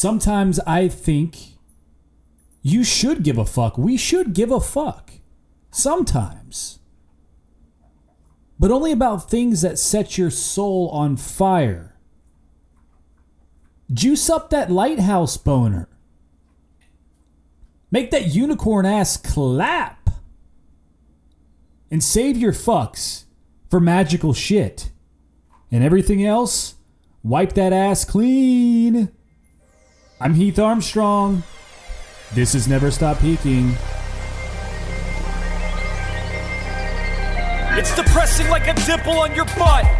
sometimes I think you should give a fuck. We should give a fuck. Sometimes. But only about things that set your soul on fire. Juice up that lighthouse boner. Make that unicorn ass clap. And save your fucks for magical shit. And everything else, wipe that ass clean. I'm Heath Armstrong. This is Never Stop Peaking. It's depressing like a dimple on your butt.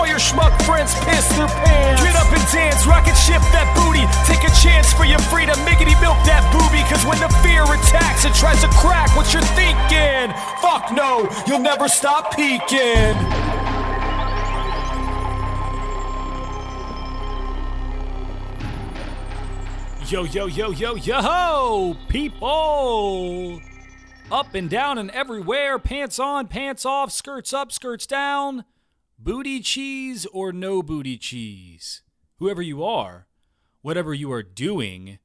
your schmuck friends piss their pants. Get up and dance, rocket ship that booty. Take a chance for your freedom, miggity milk that booby. Cause when the fear attacks, it tries to crack what you're thinking. Fuck no, you'll never stop peaking. Yo, yo, yo, yo, yo, people! Up and down and everywhere, pants on, pants off, skirts up, skirts down, booty cheese or no booty cheese. Whoever you are, whatever you are doing,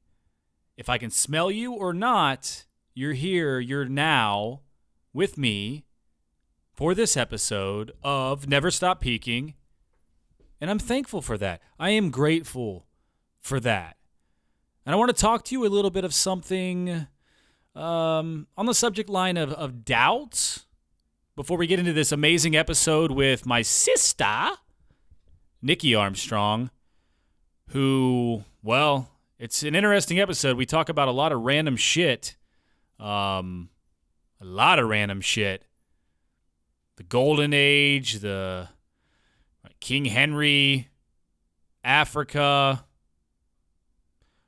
if I can smell you or not, you're here, you're now with me for this episode of Never Stop Peaking. And I'm thankful for that. I am grateful for that. And I want to talk to you a little bit of something um, on the subject line of, of doubt before we get into this amazing episode with my sister, Nikki Armstrong, who, well, it's an interesting episode. We talk about a lot of random shit. Um, a lot of random shit. The Golden Age, the King Henry, Africa,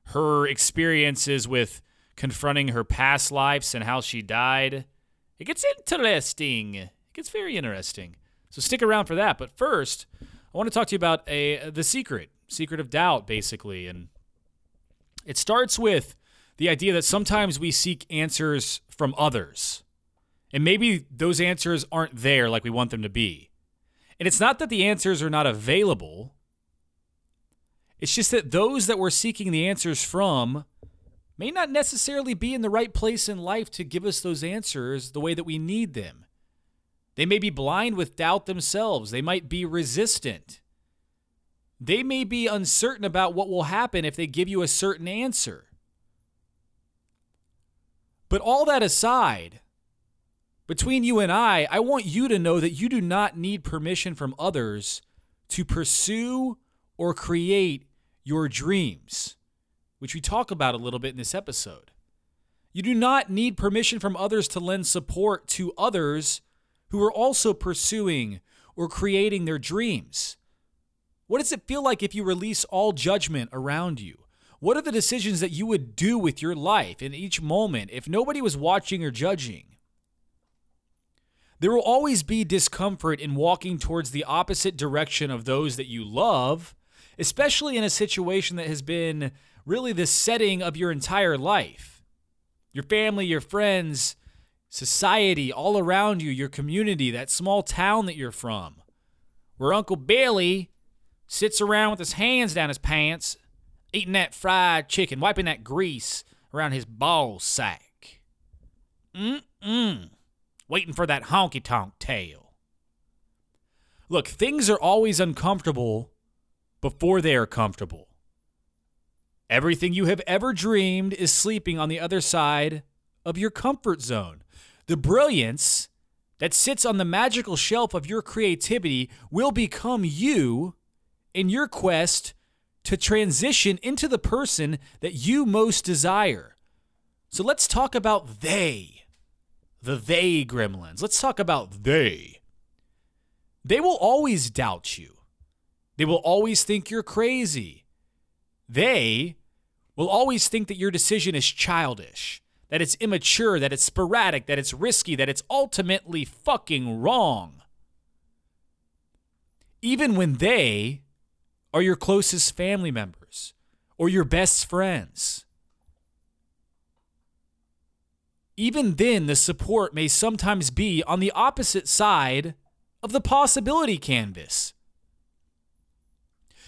her experiences with confronting her past lives and how she died. It gets interesting. It gets very interesting. So stick around for that. But first, I want to talk to you about a the secret, secret of doubt, basically, and it starts with the idea that sometimes we seek answers from others, and maybe those answers aren't there like we want them to be. And it's not that the answers are not available. It's just that those that we're seeking the answers from may not necessarily be in the right place in life to give us those answers the way that we need them. They may be blind with doubt themselves, they might be resistant. They may be uncertain about what will happen if they give you a certain answer. But all that aside, between you and I, I want you to know that you do not need permission from others to pursue or create your dreams, which we talk about a little bit in this episode. You do not need permission from others to lend support to others who are also pursuing or creating their dreams. What does it feel like if you release all judgment around you? What are the decisions that you would do with your life in each moment if nobody was watching or judging? There will always be discomfort in walking towards the opposite direction of those that you love, especially in a situation that has been really the setting of your entire life. Your family, your friends, society, all around you, your community, that small town that you're from, where Uncle Billy sits around with his hands down his pants, eating that fried chicken, wiping that grease around his ball sack. Mm-mm. Waiting for that honky tonk tail. Look, things are always uncomfortable before they are comfortable. Everything you have ever dreamed is sleeping on the other side of your comfort zone. The brilliance that sits on the magical shelf of your creativity will become you in your quest to transition into the person that you most desire. So let's talk about they, the they gremlins. Let's talk about they. They will always doubt you, they will always think you're crazy. They will always think that your decision is childish, that it's immature, that it's sporadic, that it's risky, that it's ultimately fucking wrong. Even when they are your closest family members or your best friends. Even then, the support may sometimes be on the opposite side of the possibility canvas.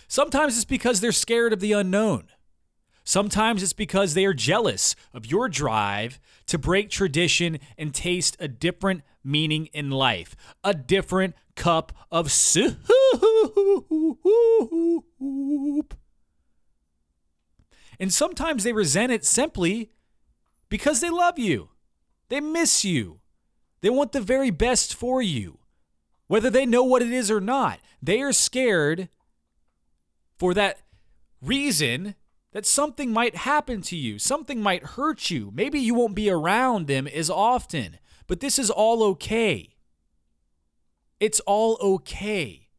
Sometimes it's because they're scared of the unknown. Sometimes it's because they are jealous of your drive to break tradition and taste a different meaning in life, a different cup of soup. And sometimes they resent it simply because they love you. They miss you. They want the very best for you. Whether they know what it is or not, they are scared for that reason that something might happen to you, something might hurt you. Maybe you won't be around them as often, but this is all okay. It's all okay.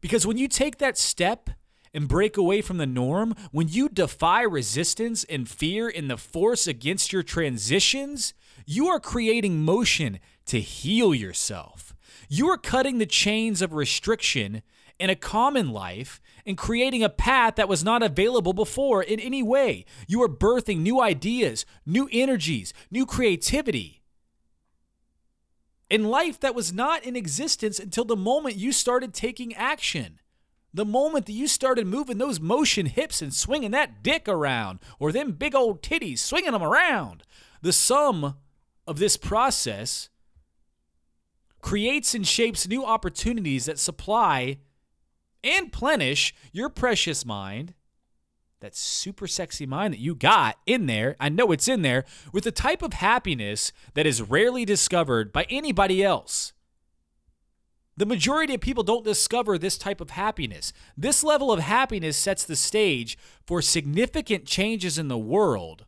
Because when you take that step and break away from the norm, when you defy resistance and fear in the force against your transitions, you are creating motion to heal yourself. You are cutting the chains of restriction in a common life and creating a path that was not available before in any way. You are birthing new ideas, new energies, new creativity. In life that was not in existence until the moment you started taking action. The moment that you started moving those motion hips and swinging that dick around, or them big old titties, swinging them around, the sum of this process creates and shapes new opportunities that supply and plenish your precious mind, that super sexy mind that you got in there, I know it's in there, with a type of happiness that is rarely discovered by anybody else. The majority of people don't discover this type of happiness. This level of happiness sets the stage for significant changes in the world.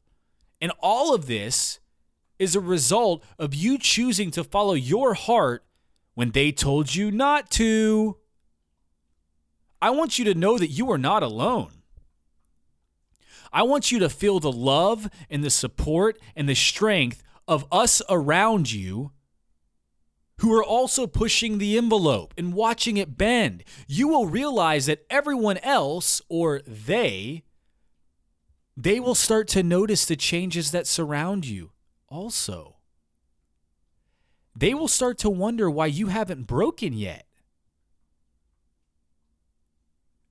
And all of this is a result of you choosing to follow your heart when they told you not to. I want you to know that you are not alone. I want you to feel the love and the support and the strength of us around you who are also pushing the envelope and watching it bend. You will realize that everyone else, or they, they will start to notice the changes that surround you also. They will start to wonder why you haven't broken yet.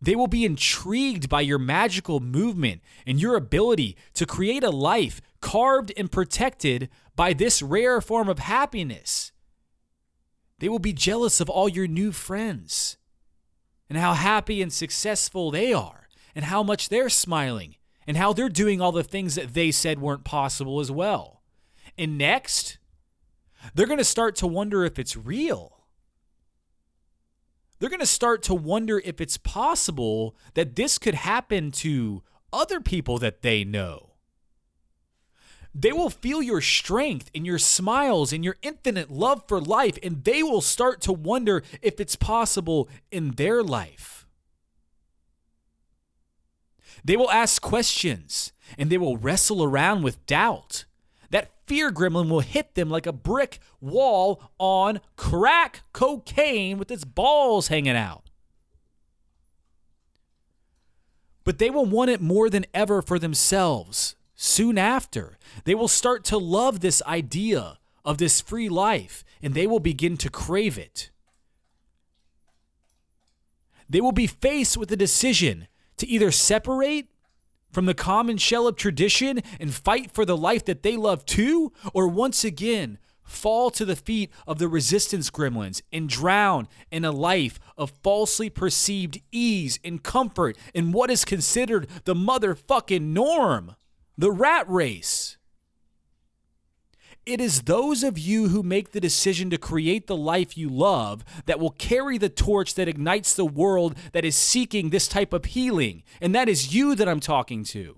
They will be intrigued by your magical movement and your ability to create a life carved and protected by this rare form of happiness. They will be jealous of all your new friends and how happy and successful they are and how much they're smiling and how they're doing all the things that they said weren't possible as well. And next, they're going to start to wonder if it's real they're going to start to wonder if it's possible that this could happen to other people that they know. They will feel your strength and your smiles and your infinite love for life, and they will start to wonder if it's possible in their life. They will ask questions and they will wrestle around with doubt fear gremlin will hit them like a brick wall on crack cocaine with its balls hanging out. But they will want it more than ever for themselves. Soon after, they will start to love this idea of this free life and they will begin to crave it. They will be faced with a decision to either separate from the common shell of tradition and fight for the life that they love too? Or once again, fall to the feet of the resistance gremlins and drown in a life of falsely perceived ease and comfort in what is considered the motherfucking norm, the rat race? It is those of you who make the decision to create the life you love that will carry the torch that ignites the world that is seeking this type of healing. And that is you that I'm talking to.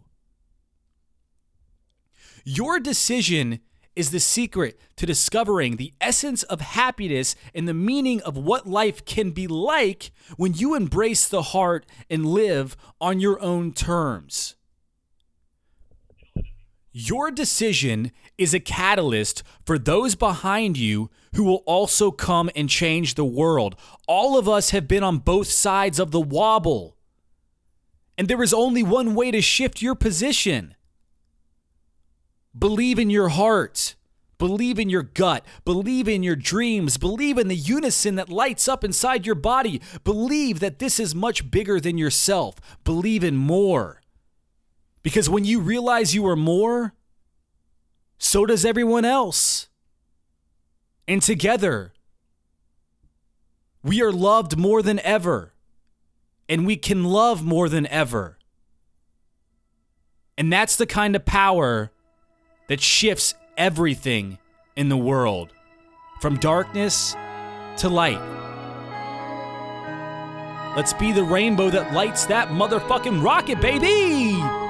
Your decision is the secret to discovering the essence of happiness and the meaning of what life can be like when you embrace the heart and live on your own terms. Your decision is a catalyst for those behind you who will also come and change the world. All of us have been on both sides of the wobble. And there is only one way to shift your position. Believe in your heart. Believe in your gut. Believe in your dreams. Believe in the unison that lights up inside your body. Believe that this is much bigger than yourself. Believe in more. Because when you realize you are more, so does everyone else. And together, we are loved more than ever. And we can love more than ever. And that's the kind of power that shifts everything in the world from darkness to light. Let's be the rainbow that lights that motherfucking rocket, baby!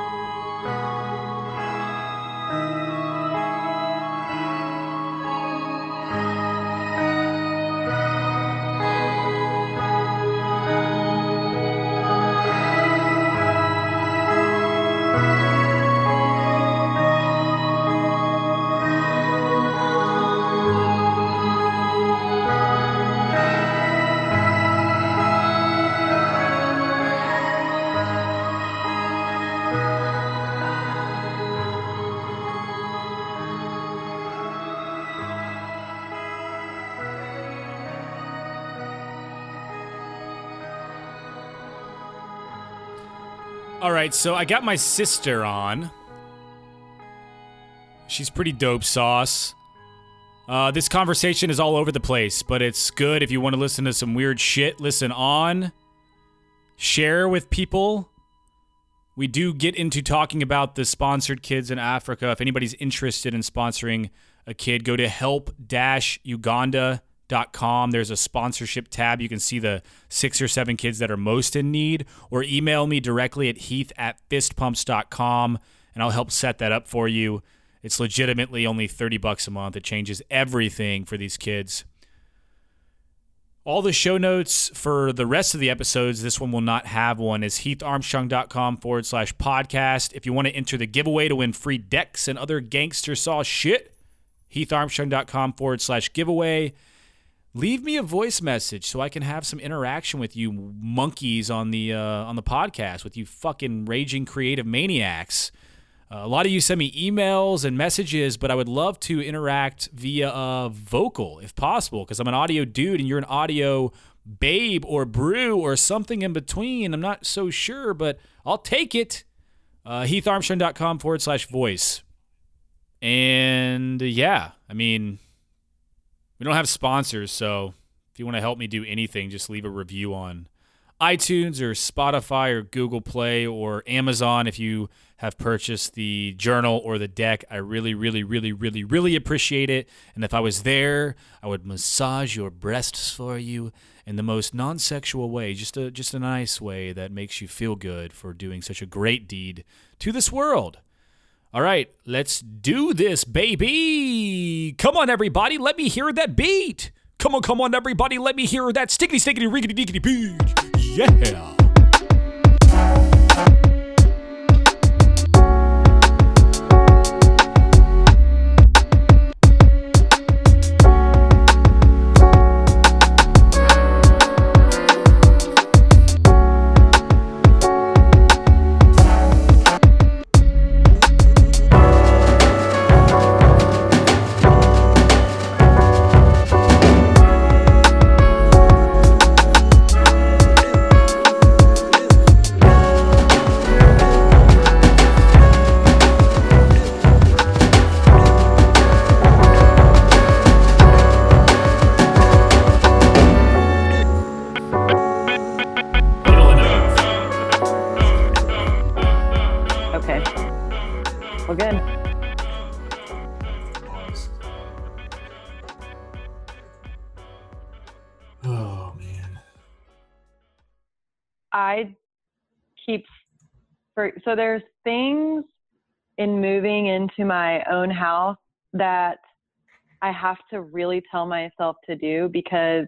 Right, so I got my sister on. She's pretty dope sauce. Uh, this conversation is all over the place, but it's good if you want to listen to some weird shit. Listen on, share with people. We do get into talking about the sponsored kids in Africa. If anybody's interested in sponsoring a kid, go to help-uganda.com com. There's a sponsorship tab. You can see the six or seven kids that are most in need, or email me directly at heath at fistpumps.com and I'll help set that up for you. It's legitimately only 30 bucks a month. It changes everything for these kids. All the show notes for the rest of the episodes, this one will not have one, is heatharmstrong.com forward slash podcast. If you want to enter the giveaway to win free decks and other gangster saw shit, heatharmstrong.com forward slash giveaway leave me a voice message so I can have some interaction with you monkeys on the uh, on the podcast with you fucking raging creative maniacs. Uh, a lot of you send me emails and messages, but I would love to interact via uh, vocal if possible because I'm an audio dude and you're an audio babe or brew or something in between. I'm not so sure, but I'll take it. Uh, HeathArmstrong.com forward slash voice. And yeah, I mean, we don't have sponsors, so if you want to help me do anything, just leave a review on iTunes or Spotify or Google Play or Amazon if you have purchased the journal or the deck. I really, really, really, really, really appreciate it. And if I was there, I would massage your breasts for you in the most non-sexual way, just a just a nice way that makes you feel good for doing such a great deed to this world. All right, let's do this, baby. Come on, everybody. Let me hear that beat. Come on, come on, everybody. Let me hear that stickety, stickety, rickety, dickety beat. Yeah. For so there's things in moving into my own house that I have to really tell myself to do because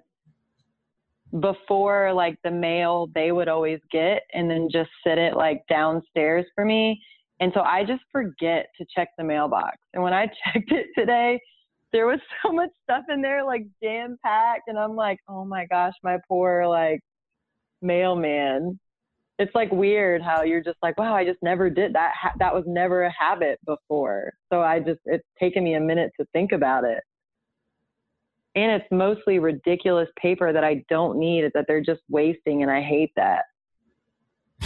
before like the mail they would always get and then just sit it like downstairs for me And so I just forget to check the mailbox. And when I checked it today, there was so much stuff in there, like jam packed. And I'm like, oh my gosh, my poor like mailman. It's like weird how you're just like, wow, I just never did that. Ha- that was never a habit before. So I just, it's taken me a minute to think about it. And it's mostly ridiculous paper that I don't need that they're just wasting. And I hate that.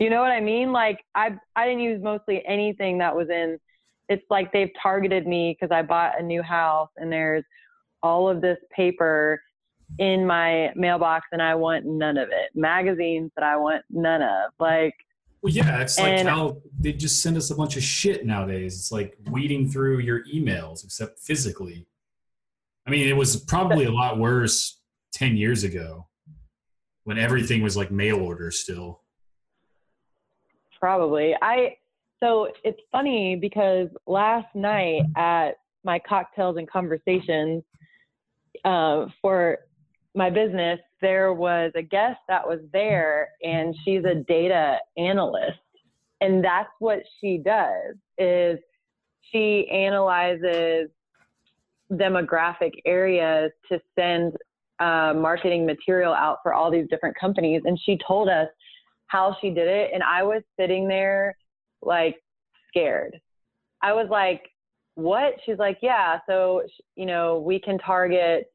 you know what I mean? Like I, I didn't use mostly anything that was in, it's like they've targeted me because I bought a new house and there's all of this paper in my mailbox and I want none of it. Magazines that I want none of. Like, well, yeah, it's like And- how they just send us a bunch of shit nowadays. It's like weeding through your emails, except physically. I mean, it was probably a lot worse 10 years ago when everything was like mail order still. Probably. I so it's funny because last night at my cocktails and conversations uh, for my business, there was a guest that was there, and she's a data analyst, and that's what she does is she analyzes demographic areas to send uh, marketing material out for all these different companies, and she told us how she did it and I was sitting there like scared. I was like, "What?" She's like, "Yeah, so you know, we can target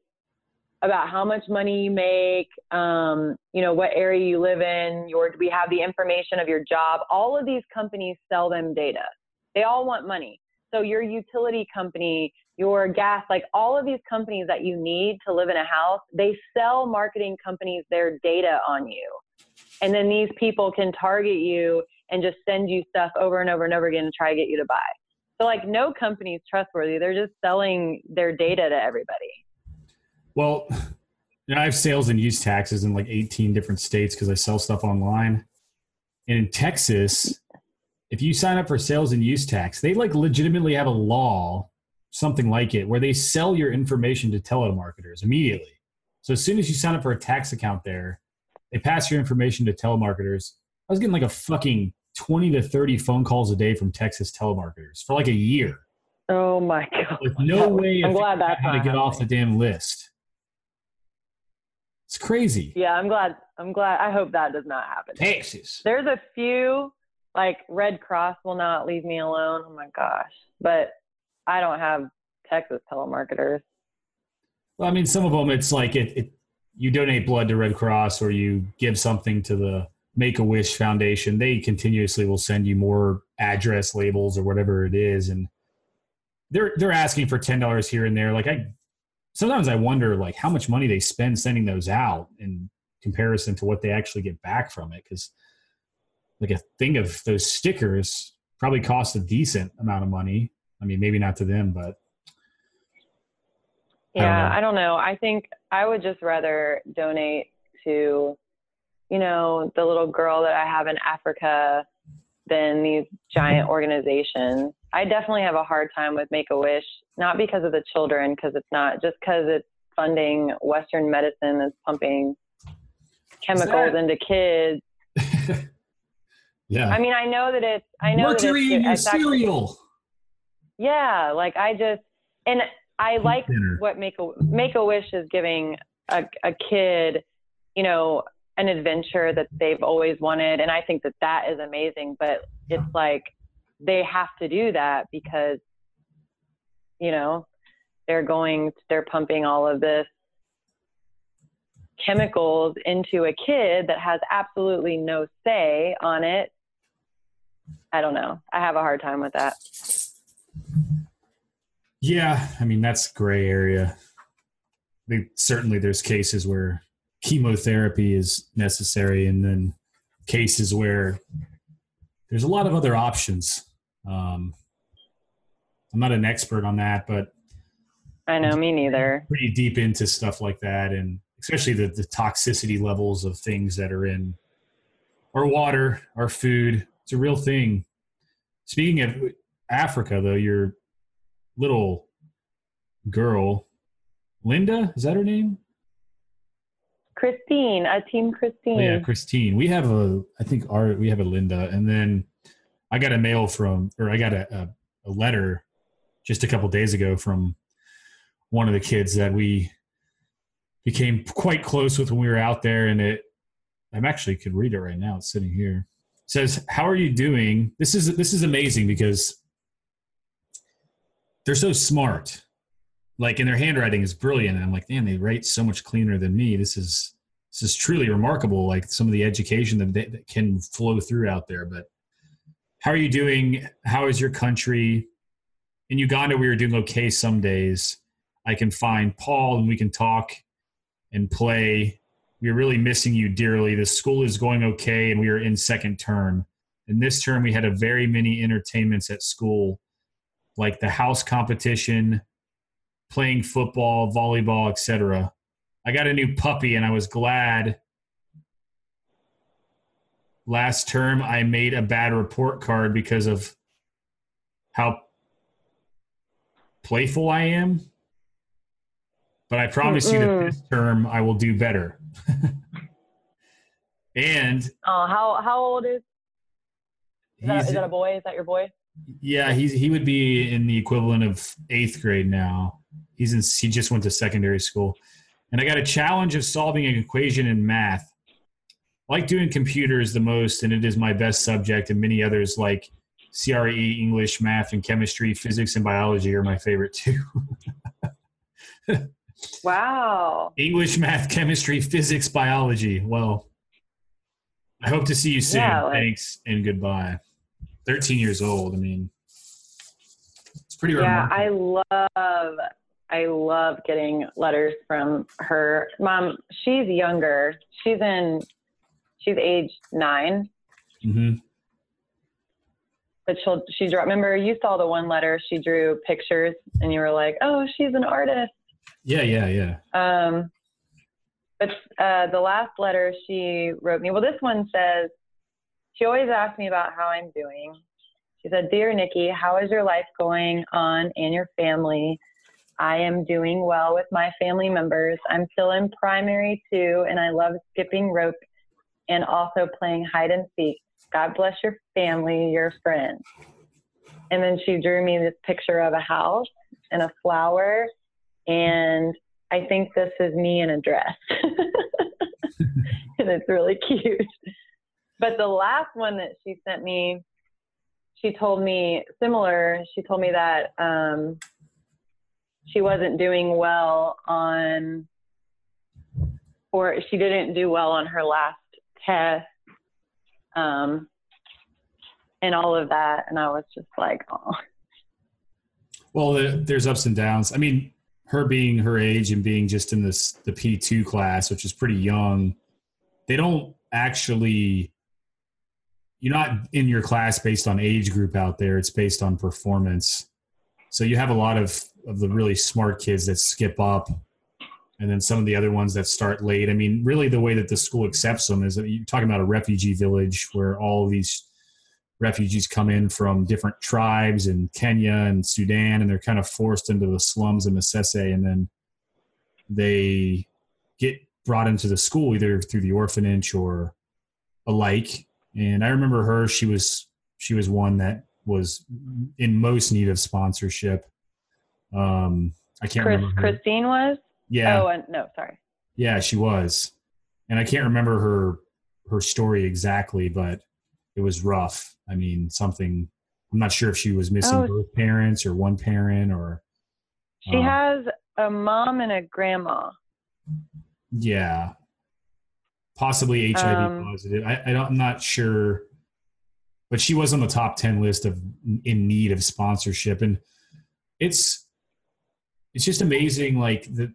about how much money you make, um, you know, what area you live in, your we have the information of your job. All of these companies sell them data. They all want money. So your utility company, your gas, like all of these companies that you need to live in a house, they sell marketing companies their data on you. And then these people can target you and just send you stuff over and over and over again and try to get you to buy. So like no company is trustworthy. They're just selling their data to everybody. Well, you know, I have sales and use taxes in like 18 different states because I sell stuff online. And in Texas, if you sign up for sales and use tax, they like legitimately have a law, something like it, where they sell your information to telemarketers immediately. So as soon as you sign up for a tax account there, they pass your information to telemarketers. I was getting like a fucking 20 to 30 phone calls a day from Texas telemarketers for like a year Oh my god. with no way I'm of glad that's how to get off the damn list. It's crazy. Yeah, I'm glad. I'm glad. I hope that does not happen. Texas. There's a few like Red Cross will not leave me alone. Oh my gosh. But I don't have Texas telemarketers. Well, I mean, some of them, it's like it, it, you donate blood to Red Cross or you give something to the Make a Wish Foundation. They continuously will send you more address labels or whatever it is, and they're they're asking for ten dollars here and there. Like I, sometimes I wonder like how much money they spend sending those out in comparison to what they actually get back from it. Because like a thing of those stickers probably cost a decent amount of money. I mean, maybe not to them, but I don't Yeah, know. I don't know. I think I would just rather donate to, you know, the little girl that I have in Africa than these giant organizations. I definitely have a hard time with Make a Wish, not because of the children, because it's not, just because it's funding Western medicine that's pumping chemicals that- into kids. yeah. I mean, I know that it's, I know Mercury that in it's, your actually- cereal. yeah, like I just and I like what Make a Make a Wish is giving a, a kid, you know, an adventure that they've always wanted, and I think that that is amazing. But it's like they have to do that because, you know, they're going, they're pumping all of this chemicals into a kid that has absolutely no say on it. I don't know. I have a hard time with that. Yeah, I mean that's gray area. I think certainly there's cases where chemotherapy is necessary, and then cases where there's a lot of other options. Um, I'm not an expert on that, but I know, me neither. pretty deep into stuff like that, and especially the, the toxicity levels of things that are in our water, our food. It's a real thing. Speaking of Africa, though, your little girl, Linda, is that her name? Christine, a team Christine. Oh, yeah, Christine. We have a, I think our we have a Linda, and then I got a mail from, or I got a, a, a letter just a couple days ago from one of the kids that we became quite close with when we were out there, and it. I'm actually could read it right now. It's sitting here. It says, "How are you doing?" This is this is amazing because they're so smart. Like, and their handwriting is brilliant. And I'm like, man, they write so much cleaner than me. This is this is truly remarkable. Like some of the education that, they, that can flow through out there. But how are you doing? How is your country? In Uganda, we were doing okay some days. I can find Paul and we can talk and play. We're really missing you dearly. The school is going okay, and we are in second term. In this term, we had a very many entertainments at school, like the house competition, playing football, volleyball, etc. I got a new puppy, and I was glad. Last term, I made a bad report card because of how playful I am. But I promise you that this term I will do better. and Oh, how how old is is that, is that a boy? Is that your boy? Yeah, he's he would be in the equivalent of eighth grade now. He's in he just went to secondary school. And I got a challenge of solving an equation in math. I like doing computers the most, and it is my best subject, and many others like CRE, English, math, and chemistry, physics, and biology are my favorite too. Wow. English, math, chemistry, physics, biology. Well, I hope to see you soon. Yeah, like- Thanks and goodbye. 13 years old. I mean, it's pretty Yeah, remarkable. I love I love getting letters from her mom. She's younger. She's in she's age nine, mm-hmm. but she'll she drew. Remember, you saw the one letter she drew pictures, and you were like, "Oh, she's an artist." Yeah, yeah, yeah. Um, but uh, the last letter she wrote me, well, this one says, she always asks me about how I'm doing. She said, Dear Nikki, how is your life going on and your family? I am doing well with my family members. I'm still in primary two, and I love skipping rope and also playing hide and seek. God bless your family, your friends. And then she drew me this picture of a house and a flower and I think this is me in a dress. and it's really cute. But the last one that she sent me, she told me similar. She told me that um, she wasn't doing well on, or she didn't do well on her last test, um, and all of that. And I was just like, oh, Well, there's ups and downs. I mean, her being her age and being just in this the P2 class, which is pretty young, they don't actually. You're not in your class based on age group out there. It's based on performance. So you have a lot of of the really smart kids that skip up, and then some of the other ones that start late. I mean, really, the way that the school accepts them is that you're talking about a refugee village where all these refugees come in from different tribes in Kenya and Sudan, and they're kind of forced into the slums of Masese, and then they get brought into the school either through the orphanage or alike. And I remember her; she was she was one that was in most need of sponsorship. Um, I can't Chris, remember. her- Christine was? Yeah, Oh, no, sorry. yeah, she was, and I can't remember her her story exactly, but it was rough. I mean, something. I'm not sure if she was missing Oh. both parents or one parent or. She um, has a mom and a grandma. Yeah, possibly HIV Um, positive. I, I don't, I'm not sure, but she was on the top ten list of in need of sponsorship, and it's it's just amazing, like the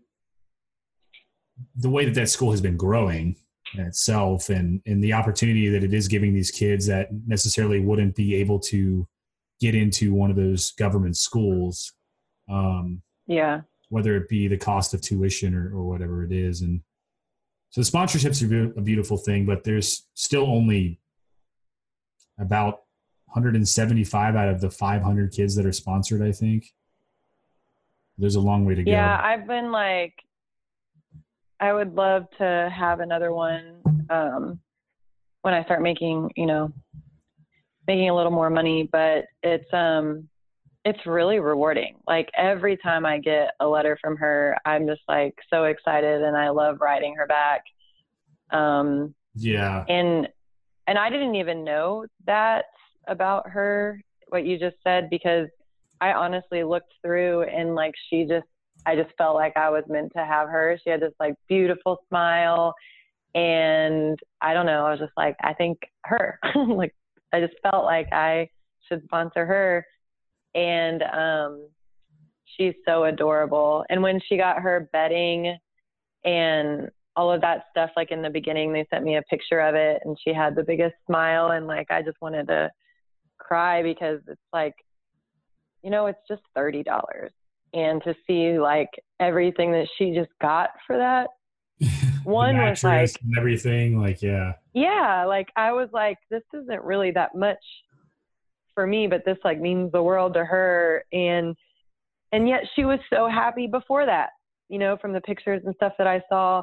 the way that that school has been growing in itself, and and the opportunity that it is giving these kids that necessarily wouldn't be able to get into one of those government schools. Um, Yeah. whether it be the cost of tuition or, or whatever it is. And so the sponsorships are a beautiful thing, but there's still only about 175 out of the 500 kids that are sponsored, I think. There's a long way to go. Yeah, I've been like, I would love to have another one um, when I start making, you know, making a little more money, but it's um it's really rewarding. Like every time I get a letter from her, I'm just like so excited and I love writing her back. Um Yeah. and and I didn't even know that about her what you just said because I honestly looked through and like she just I just felt like I was meant to have her. She had this like beautiful smile and I don't know, I was just like I think her. like I just felt like I should sponsor her and um she's so adorable. And when she got her bedding and all of that stuff like in the beginning they sent me a picture of it and she had the biggest smile and like I just wanted to cry because it's like you know it's just $30 and to see like everything that she just got for that one was like and everything. Like, yeah. yeah like i was like this isn't really that much for me but this like means the world to her and and yet she was so happy before that you know from the pictures and stuff that i saw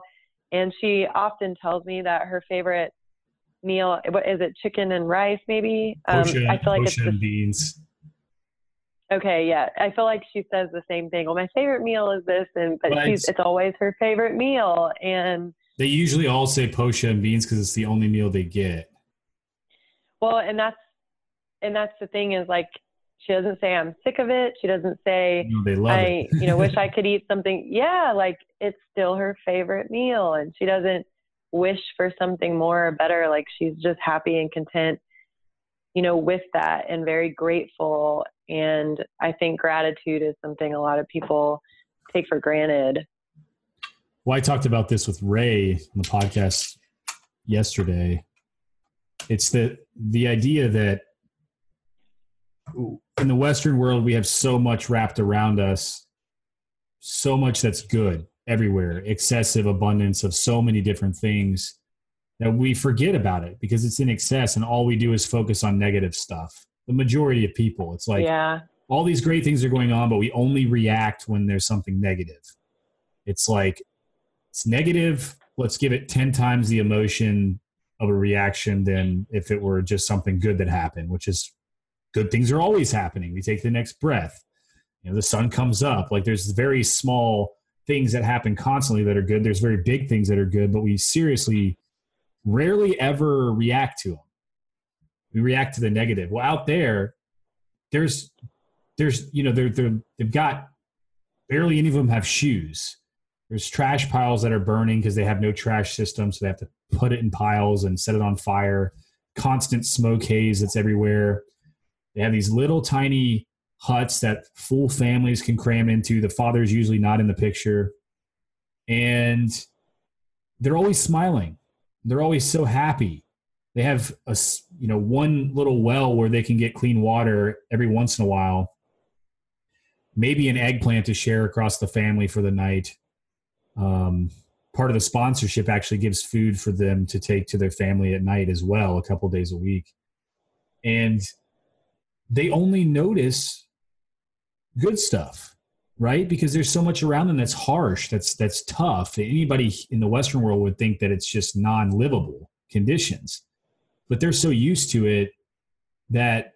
and she often tells me that her favorite meal what is it chicken and rice maybe um, Posho, i feel like it's the beans. Okay, yeah. I feel like she says the same thing. Well, my favorite meal is this, and but Well, she's it's- it's always her favorite meal. And They usually all say posho and beans because it's the only meal they get. well, and that's and that's the thing is like she doesn't say I'm sick of it. She doesn't say You know, they love I you know wish I could eat something. Yeah, like it's still her favorite meal, and she doesn't wish for something more or better. Like she's just happy and content, you know, with that, and very grateful. And I think gratitude is something a lot of people take for granted. Well, I talked about this with Ray on the podcast yesterday. It's the the idea that in the Western world we have so much wrapped around us, so much that's good everywhere, excessive abundance of so many different things that we forget about it because it's in excess, and all we do is focus on negative stuff. The majority of people, it's like yeah. all these great things are going on, but we only react when there's something negative. It's like it's negative. Let's give it 10 times the emotion of a reaction than if it were just something good that happened, which is good things are always happening. We take the next breath. You know, the sun comes up. Like there's very small things that happen constantly that are good. There's very big things that are good, but we seriously rarely ever react to them. We react to the negative. Well, out there, there's there's you know they're they're they've got barely any of them have shoes. There's trash piles that are burning because they have no trash system, so they have to put it in piles and set it on fire. Constant smoke haze that's everywhere. They have these little tiny huts that full families can cram into. The father's usually not in the picture, and they're always smiling. They're always so happy. They have a you know one little well where they can get clean water every once in a while maybe an eggplant to share across the family for the night. Um, part of the sponsorship actually gives food for them to take to their family at night as well, a couple days a week. And they only notice good stuff, right? Because there's so much around them that's harsh, that's that's tough. Anybody in the Western world would think that it's just non-livable conditions, but they're so used to it that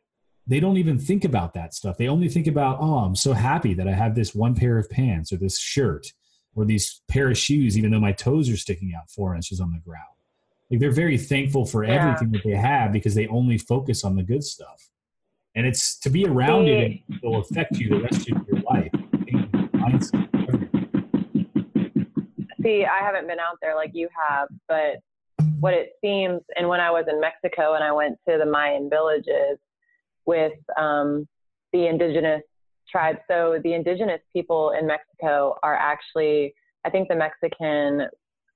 they don't even think about that stuff. They only think about, oh, I'm so happy that I have this one pair of pants or this shirt or these pair of shoes, even though my toes are sticking out four inches on the ground. Like they're very thankful for Yeah. everything that they have because they only focus on the good stuff. And it's to be around it and will affect you the rest of your life. See, I haven't been out there like you have, but what it seems, and when I was in Mexico and I went to the Mayan villages with um, the indigenous tribes. So the indigenous people in Mexico are actually, I think the Mexican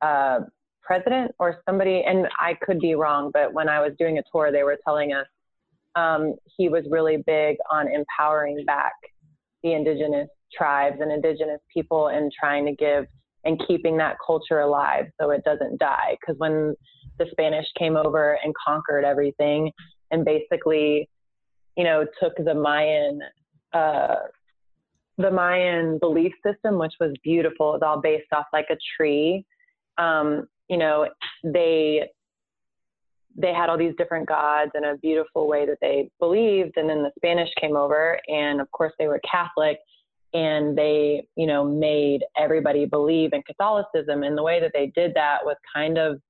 uh, president or somebody, and I could be wrong, but when I was doing a tour, they were telling us um, he was really big on empowering back the indigenous tribes and indigenous people and trying to give and keeping that culture alive so it doesn't die. Because when the Spanish came over and conquered everything and basically, you know, took the Mayan, uh, the Mayan belief system, which was beautiful, it was all based off like a tree. Um, you know, they they had all these different gods and a beautiful way that they believed. And then the Spanish came over, and of course, they were Catholic and they, you know, made everybody believe in Catholicism. And the way that they did that was kind of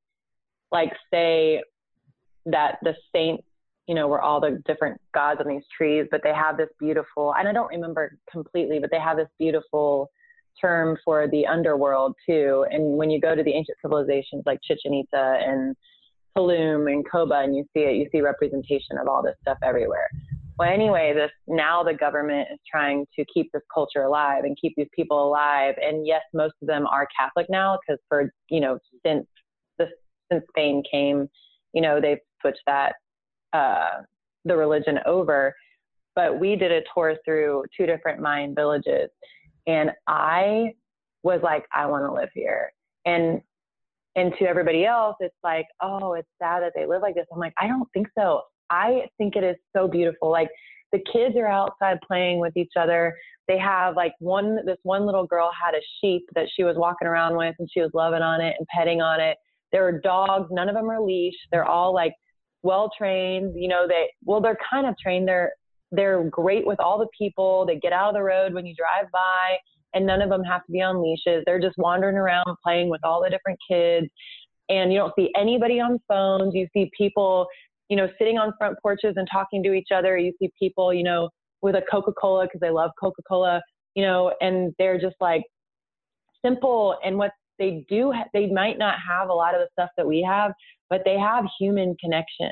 like say that the saints, you know, were all the different gods on these trees, but they have this beautiful, and I don't remember completely, but they have this beautiful term for the underworld too. And when you go to the ancient civilizations like Chichen Itza and Tulum and Coba and you see it, you see representation of all this stuff everywhere. Well, anyway, this now the government is trying to keep this culture alive and keep these people alive. And yes, most of them are Catholic now because for you know since the since Spain came, you know they've switched that uh, the religion over. But we did a tour through two different Mayan villages, and I was like, I want to live here. And and to everybody else, it's like, oh, it's sad that they live like this. I'm like, I don't think so. I think it is so beautiful. Like the kids are outside playing with each other. They have like one, this one little girl had a sheep that she was walking around with and she was loving on it and petting on it. There are dogs. None of them are leashed. They're all like well trained. You know, they, well, they're kind of trained. They're, they're great with all the people. They get out of the road when you drive by and none of them have to be on leashes. They're just wandering around playing with all the different kids. And you don't see anybody on phones. You see people, you know, sitting on front porches and talking to each other. You see people, you know, with a Coca Cola because they love Coca Cola, you know, and they're just like simple. And what they do, they might not have a lot of the stuff that we have, but they have human connection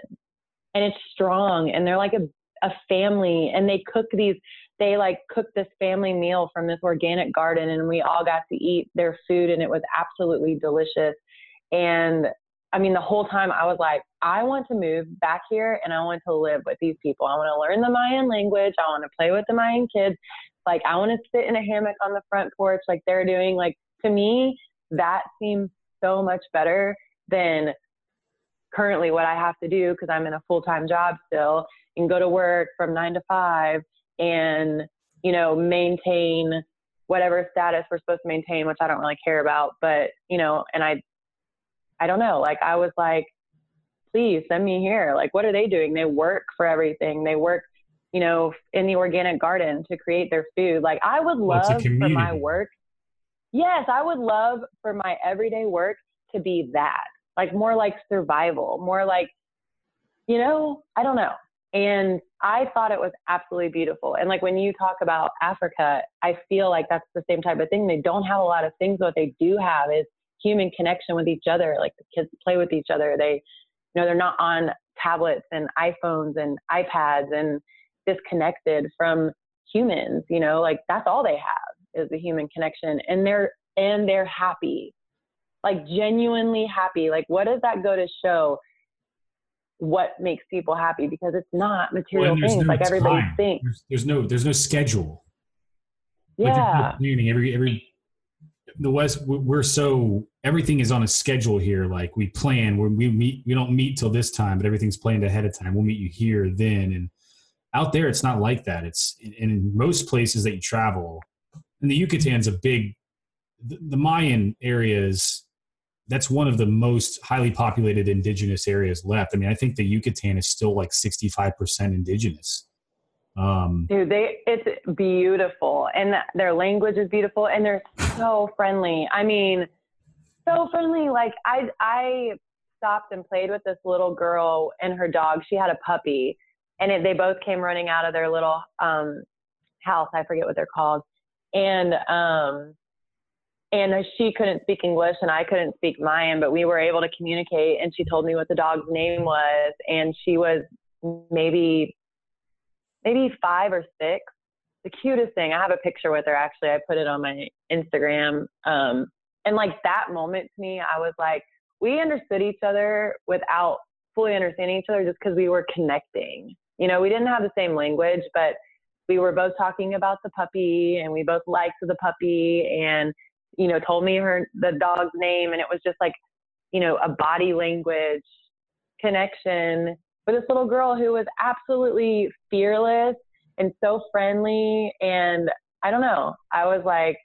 and it's strong. And they're like a, a family and they cook these they like cooked this family meal from this organic garden and we all got to eat their food and it was absolutely delicious. And I mean, the whole time I was like, I want to move back here and I want to live with these people. I want to learn the Mayan language. I want to play with the Mayan kids. Like, I want to sit in a hammock on the front porch like they're doing. Like, to me, that seems so much better than currently what I have to do because I'm in a full time job still and go to work from nine to five and you know maintain whatever status we're supposed to maintain which i don't really care about but you know and i i don't know like i was like please send me here. Like what are they doing? They work for everything. They work you know in the organic garden to create their food. Like i would love for my work yes i would love for my everyday work to be that like more like survival more like you know i don't know and I thought it was absolutely beautiful. And like when you talk about Africa, I feel like that's the same type of thing. They don't have a lot of things. What they do have is human connection with each other. Like the kids play with each other. They, you know, they're not on tablets and iPhones and iPads and disconnected from humans. You know, like that's all they have is the human connection, and they're and they're happy, like genuinely happy. Like what does that go to show? What makes people happy because it's not material well, things no like everybody thinks. There's, there's, no there's no schedule. Yeah. Like no every every the West we're so everything is on a schedule here. Like we plan, we we meet we don't meet till this time, but everything's planned ahead of time. We'll meet you here then and out there it's not like that. It's in most places that you travel, and the Yucatan's a big the Mayan areas that's one of the most highly populated indigenous areas left. I mean, I think the Yucatan is still like 65% indigenous. Um, Dude, they it's beautiful, and their language is beautiful, and they're so friendly. I mean, so friendly. Like I I stopped and played with this little girl and her dog. She had a puppy, and it, they both came running out of their little um, house. I forget what they're called, and um, and she couldn't speak English and I couldn't speak Mayan, but we were able to communicate. And she told me what the dog's name was, and she was maybe maybe five or six. The cutest thing. I have a picture with her actually. I put it on my Instagram. Um, and like that moment to me, I was like, we understood each other without fully understanding each other, just because we were connecting. You know, we didn't have the same language, but we were both talking about the puppy, and we both liked the puppy, and you know, told me her the dog's name, and it was just like, you know, a body language connection with this little girl who was absolutely fearless and so friendly. And I don't know, I was like,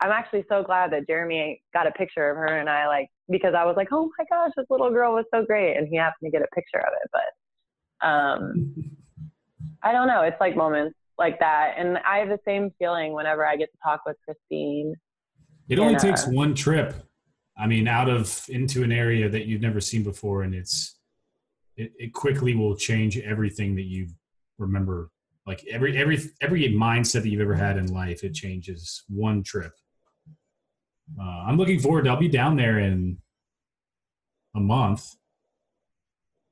I'm actually so glad that Jeremy got a picture of her and I like because I was like, oh my gosh, this little girl was so great, and he happened to get a picture of it. But um, I don't know. It's like moments like that, and I have the same feeling whenever I get to talk with Christine. It only And, uh, takes one trip. I mean, out of into an area that you've never seen before, and it's it, it quickly will change everything that you remember. Like every every every mindset that you've ever had in life, it changes one trip. Uh, I'm looking forward. To, I'll be down there in a month,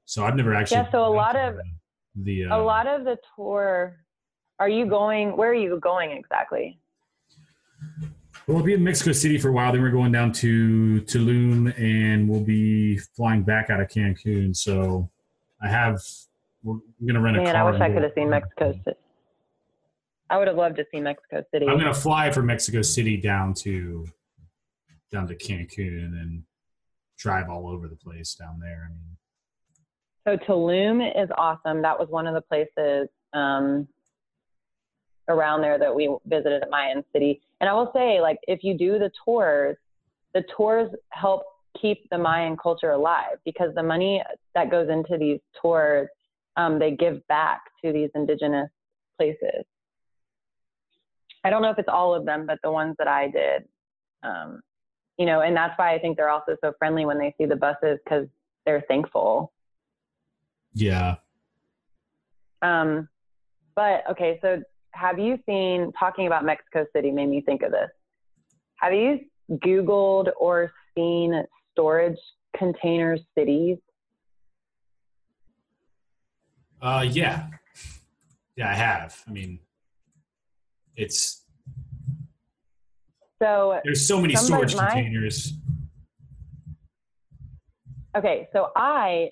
so I've never actually. Yeah, so a lot of- the uh, A lot of the tour. Are you going? Where are you going exactly? Well, be in Mexico City for a while. Then we're going down to Tulum, and we'll be flying back out of Cancun. So I have we're gonna rent a Man, car. I wish I could have seen Mexico City. I would have loved to see Mexico City. I'm gonna fly from Mexico City down to down to Cancun and then drive all over the place down there. I mean, So Tulum is awesome. That was one of the places um, around there that we visited at Mayan City. And I will say, like, if you do the tours, the tours help keep the Mayan culture alive because the money that goes into these tours, um, they give back to these indigenous places. I don't know if it's all of them, but the ones that I did, um, you know, and that's why I think they're also so friendly when they see the buses because they're thankful. yeah, Um, but okay, so have you seen talking about Mexico City made me think of this. Have you Googled or seen storage container cities? uh, yeah, yeah. I have. I mean, it's So there's so many storage my- containers. okay, so I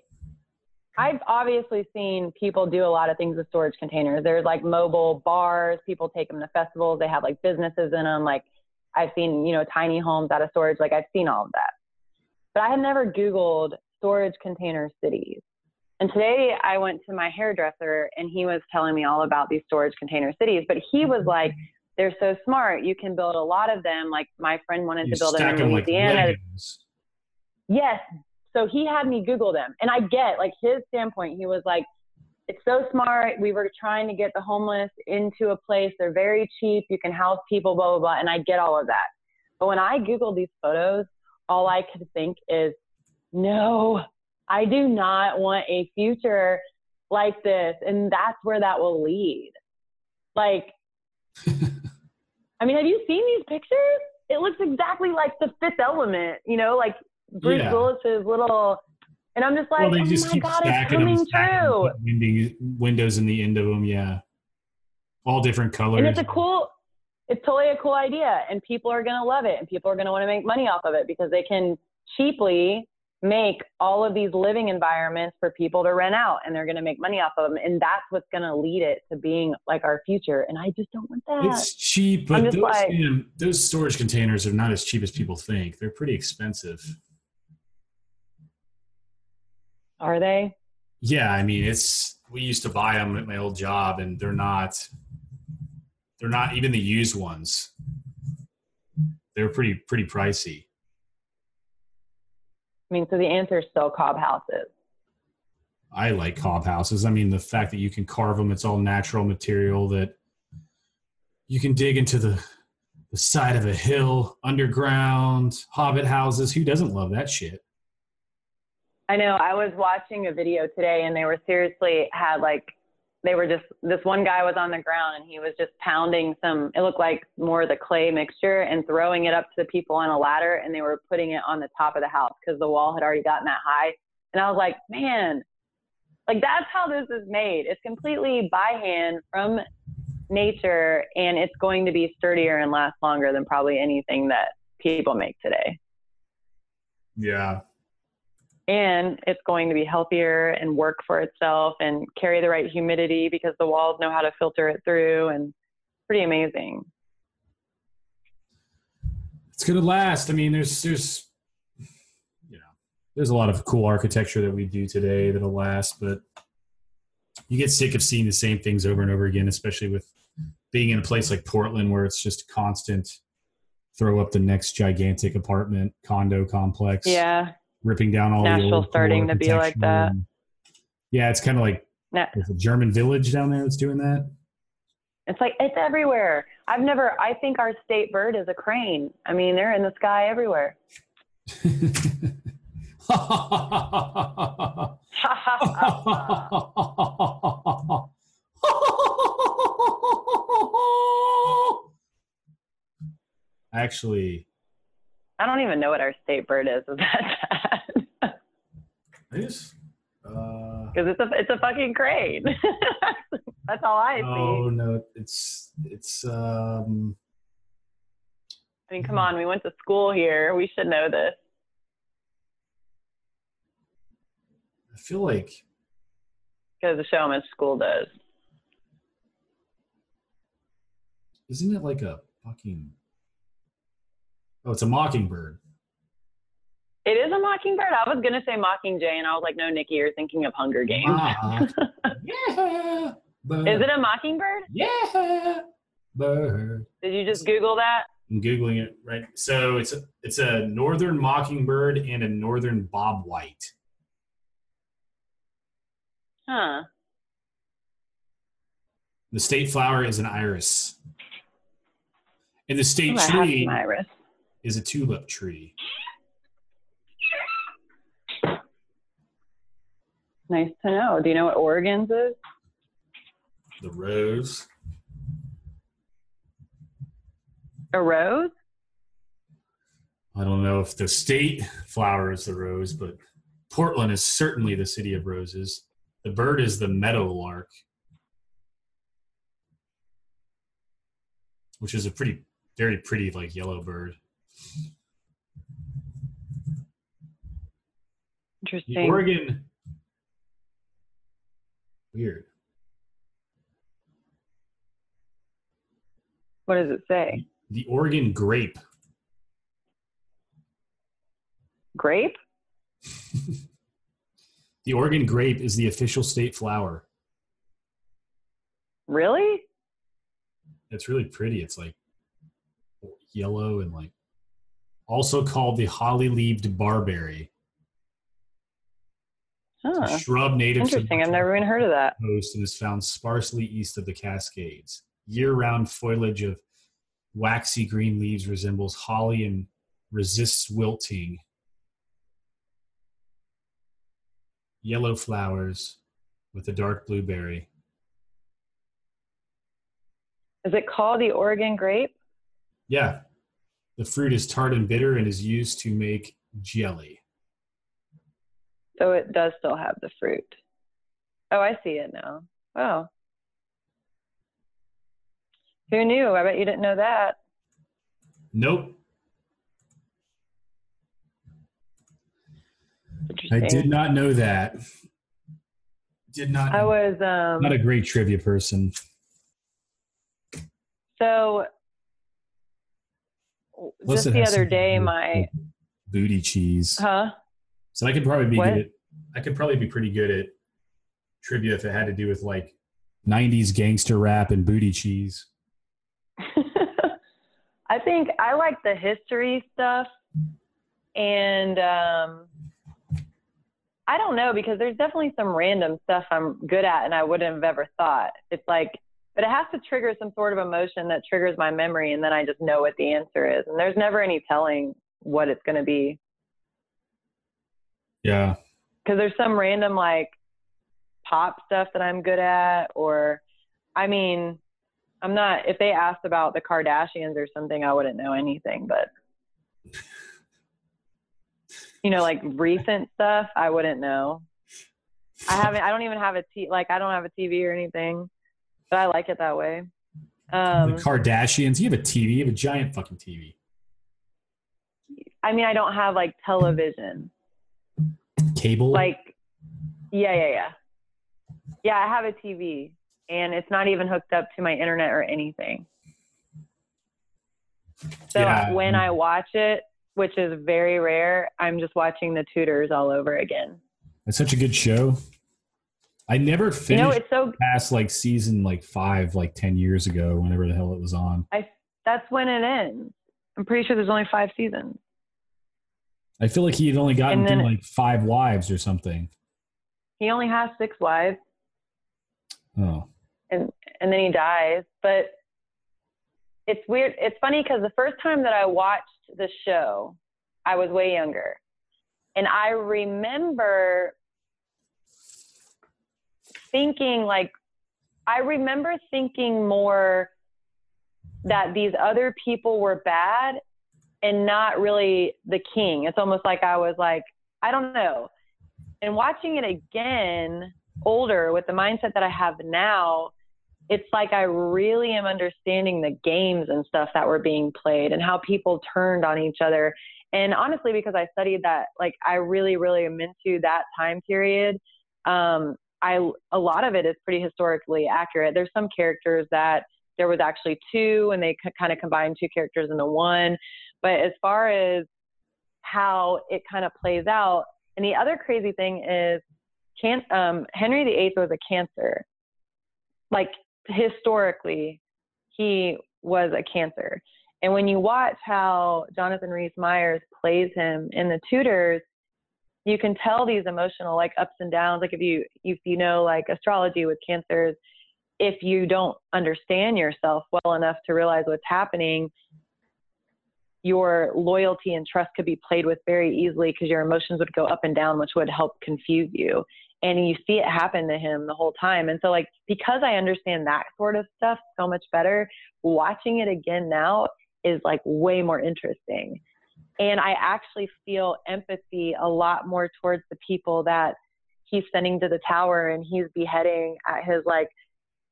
I've obviously seen people do a lot of things with storage containers. There's like mobile bars, people take them to festivals, they have like businesses in them. Like I've seen, you know, tiny homes out of storage. Like I've seen all of that. But I had never Googled storage container cities. And today I went to my hairdresser and he was telling me all about these storage container cities. But he was mm-hmm. like, they're so smart. You can build a lot of them. Like my friend wanted You to build them in them like Yes. So he had me Google them. And I get like his standpoint. He was like, it's so smart. We were trying to get the homeless into a place. They're very cheap. You can house people, blah, blah, blah. And I get all of that. But when I Googled these photos, all I could think is, no, I do not want a future like this. And that's where that will lead. Like, I mean, have you seen these pictures? It looks exactly like the fifth element, you know, like Bruce Yeah. Willis's little, and I'm just like, well, they oh just keep God, it's stacking them, coming stacking windows in the end of them. Yeah, all different colors. And it's a cool, it's totally a cool idea. And people are going to love it. And people are going to want to make money off of it because they can cheaply make all of these living environments for people to rent out and they're going to make money off of them. And that's what's going to lead it to being like our future. And I just don't want that. It's cheap, but those, like- man, those storage containers are not as cheap as people think. They're pretty expensive. Are they? Yeah, I mean, it's we used to buy them at my old job, and they're not. They're not even the used ones. They're pretty pretty pricey. I mean, so the answer is still cob houses. I like cob houses. I mean, the fact that you can carve them, it's all natural material that you can dig into the the side of a hill, underground, hobbit houses. Who doesn't love that shit? I know. I was watching a video today and they were seriously had like, they were just, this one guy was on the ground and he was just pounding some, it looked like more of the clay mixture and throwing it up to the people on a ladder and they were putting it on the top of the house because the wall had already gotten that high. And I was like, man, like that's how this is made. It's completely by hand from nature and it's going to be sturdier and last longer than probably anything that people make today. Yeah, and it's going to be healthier and work for itself and carry the right humidity because the walls know how to filter it through and pretty amazing. it's gonna last. I mean, there's there's you know there's a lot of cool architecture that we do today that'll last, but you get sick of seeing the same things over and over again, especially with being in a place like Portland where it's just constant throw up the next gigantic apartment condo complex. Yeah. Ripping down all the Nashville's starting to be like that. and- yeah, it's kind of like Na- there's a German village down there that's doing that. It's like it's everywhere. I've never. I think our state bird is a crane. I mean, they're in the sky everywhere. Actually, I don't even know what our state bird is. Is that just, uh, Because it's a it's a fucking crane. That's all I see. oh no, it's it's um, I mean, come on. We went to school here. We should know this. I feel like Because show how much school does. isn't it like a fucking? Oh, it's a mockingbird. It is a mockingbird. I was gonna say mockingjay, and I was like, no, Nikki, you're thinking of Hunger Games. Ah, yeah, bird. Is it a mockingbird? Yeah, bird. Did you just Google that? I'm googling it right. So it's a, it's a northern mockingbird and a northern bobwhite. Huh. The state flower is an iris, and the state Ooh, tree iris. Is a tulip tree. Nice to know. Do you know what Oregon's is? The rose. A rose? I don't know if the state flower is the rose, but Portland is certainly the city of roses. The bird is the meadowlark, which is a pretty, very pretty, like yellow bird. The Interesting. Oregon. Weird. What does it say? The Oregon grape. Grape? The Oregon grape is the official state flower. Really? It's really pretty. It's like yellow and like also called the holly-leaved barberry. It's Huh. a shrub native to Interesting. I've never even heard of that. coast and is found sparsely east of the Cascades. Year-round foliage of waxy green leaves resembles holly and resists wilting. Yellow flowers with a dark blueberry. Is it called the Oregon grape? Yeah. The fruit is tart and bitter and is used to make jelly. So it does still have the fruit. Oh, I see it now. Oh. Who knew? I bet you didn't know that. Nope. I did not know that. Did not. I was um not a great trivia person. so Plus just the other day my booty cheese. huh? So I could probably be What? good at. I could probably be pretty good at trivia if it had to do with like '90s gangster rap and booty cheese. I think I like the history stuff and um I don't know because there's definitely some random stuff I'm good at and I wouldn't have ever thought. It's like but it has to trigger some sort of emotion that triggers my memory and then I just know what the answer is. And there's never any telling what it's going to be Yeah. because there's some random like pop stuff that I'm good at, or I mean, I'm not. If they asked about the Kardashians or something, I wouldn't know anything. But you know, like recent stuff, I wouldn't know. I haven't. I don't even have a t. Like I don't have a TV or anything, but I like it that way. Um, the Kardashians. You have a TV. You have a giant fucking TV. I mean, I don't have like television. Cable. like yeah yeah yeah yeah i have a tv and it's not even hooked up to my internet or anything so Yeah. when i watch it which is very rare i'm just watching the Tudors all over again It's such a good show. I never finished you know it's so past like season like five, like ten years ago, whenever the hell it was on. i that's when it ends I'm pretty sure there's only five seasons. I feel like he had only gotten then- like five wives or something. He only has six wives, Oh, and and then he dies. But it's weird. It's funny because the first time that I watched the show, I was way younger, and I remember thinking like, I remember thinking more that these other people were bad and not really the king. It's almost like I was like, I don't know. And watching it again, older with the mindset that I have now, it's like I really am understanding the games and stuff that were being played and how people turned on each other. And honestly, because I studied that, like I really, really am into that time period. Um, I a lot of it is pretty historically accurate. There's some characters that there was actually two, and they kind of combined two characters into one. But as far as how it kind of plays out, and the other crazy thing is, can, um, Henry VIII was a cancer. Like historically, he was a cancer. And when you watch how Jonathan Rhys Myers plays him in the Tudors, you can tell these emotional like ups and downs. Like if you if you know like astrology with cancers, if you don't understand yourself well enough to realize what's happening, your loyalty and trust could be played with very easily because your emotions would go up and down, which would help confuse you. And you see it happen to him the whole time. And so, like, because I understand that sort of stuff so much better, watching it again now is like way more interesting. And I actually feel empathy a lot more towards the people that he's sending to the tower and he's beheading at his like,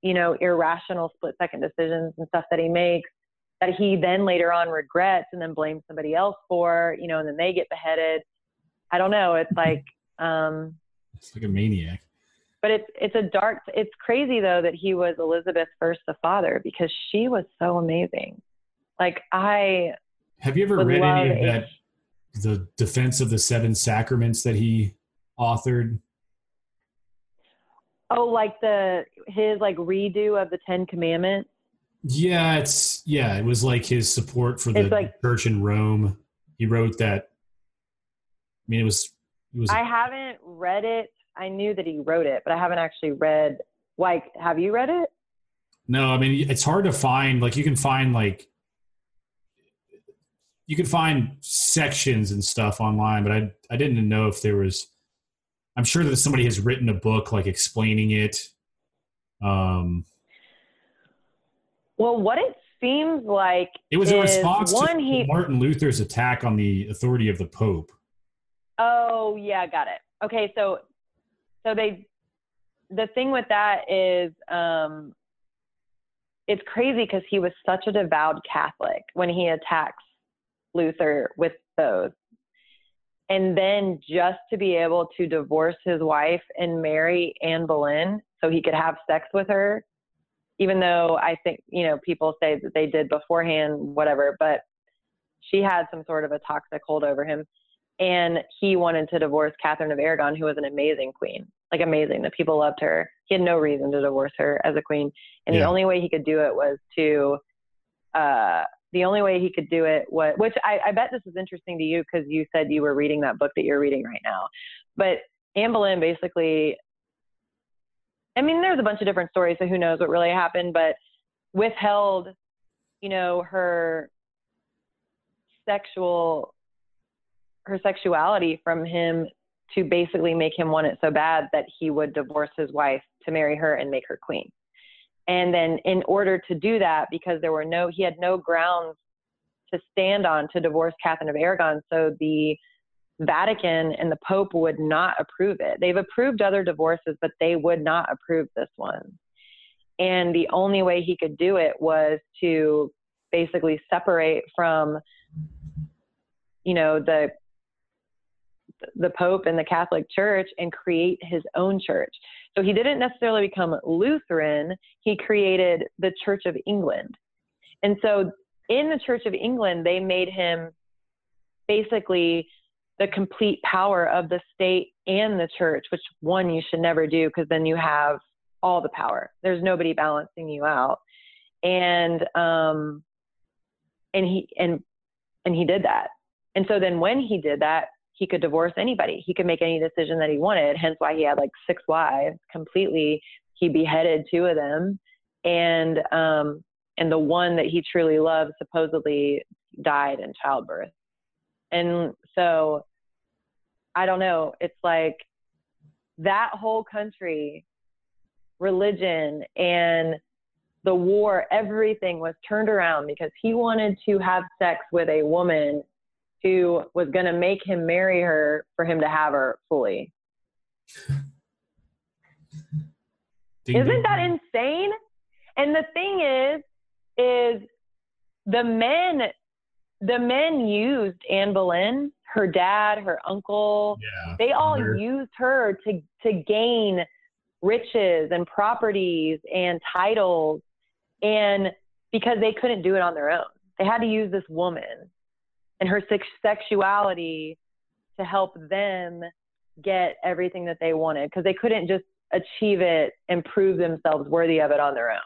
you know, irrational split second decisions and stuff that he makes that he then later on regrets and then blames somebody else for, you know, and then they get beheaded. I don't know. It's like, um, it's like a maniac. but it's it's a dark. It's crazy though that he was Elizabeth first, the father, because she was so amazing. Like I Have you ever read any of that? The Defense of the Seven Sacraments that he authored. Oh, like the his like redo of the Ten Commandments. Yeah, it's yeah. It was like his support for the like- church in Rome. He wrote that. I mean, it was it was I haven't read it. I knew that he wrote it, but I haven't actually read. Like, have you read it? No, I mean it's hard to find. Like you can find like you can find sections and stuff online, but I I didn't know if there was. I'm sure that somebody has written a book like explaining it. Um, Well, what it seems like it was a response to he. Martin Luther's attack on the authority of the Pope. Oh yeah, got it. Okay, so so they the thing with that is um it's crazy because he was such a devout Catholic when he attacks Luther with those. And then just to be able to divorce his wife and marry Anne Boleyn so he could have sex with her, even though I think, you know, people say that they did beforehand, whatever, but she had some sort of a toxic hold over him and he wanted to divorce Catherine of Aragon, who was an amazing queen, like amazing. The people loved her. He had no reason to divorce her as a queen, and the only way he could do it was to, uh, the only way he could do it was, which I, I bet this is interesting to you because you said you were reading that book that you're reading right now, but Anne Boleyn basically, I mean, there's a bunch of different stories, so who knows what really happened, but withheld, you know, her sexual her sexuality from him to basically make him want it so bad that he would divorce his wife to marry her and make her queen. And then in order to do that, because there were no, he had no grounds to stand on to divorce Catherine of Aragon. So the Vatican and the Pope would not approve it. They've approved other divorces, but they would not approve this one. And the only way he could do it was to basically separate from, you know, the the Pope and the Catholic Church and create his own church. So he didn't necessarily become Lutheran, he created the Church of England. And so in the Church of England, they made him basically the complete power of the state and the church, which one you should never do because then you have all the power. There's nobody balancing you out. And um and he and and he did that. And so then when he did that, he could divorce anybody. He could make any decision that he wanted. Hence why he had like six wives completely. He beheaded two of them, and um, and the one that he truly loved supposedly died in childbirth. And so I don't know. It's like that whole country, religion and the war, everything was turned around because he wanted to have sex with a woman who was going to make him marry her for him to have her fully. Ding, Isn't ding, that insane? And the thing is, is the men, the men used Anne Boleyn, her dad, her uncle, Yeah. they all Mother. used her to to gain riches and properties and titles and because they couldn't do it on their own they had to use this woman and her sex- sexuality to help them get everything that they wanted because they couldn't just achieve it and prove themselves worthy of it on their own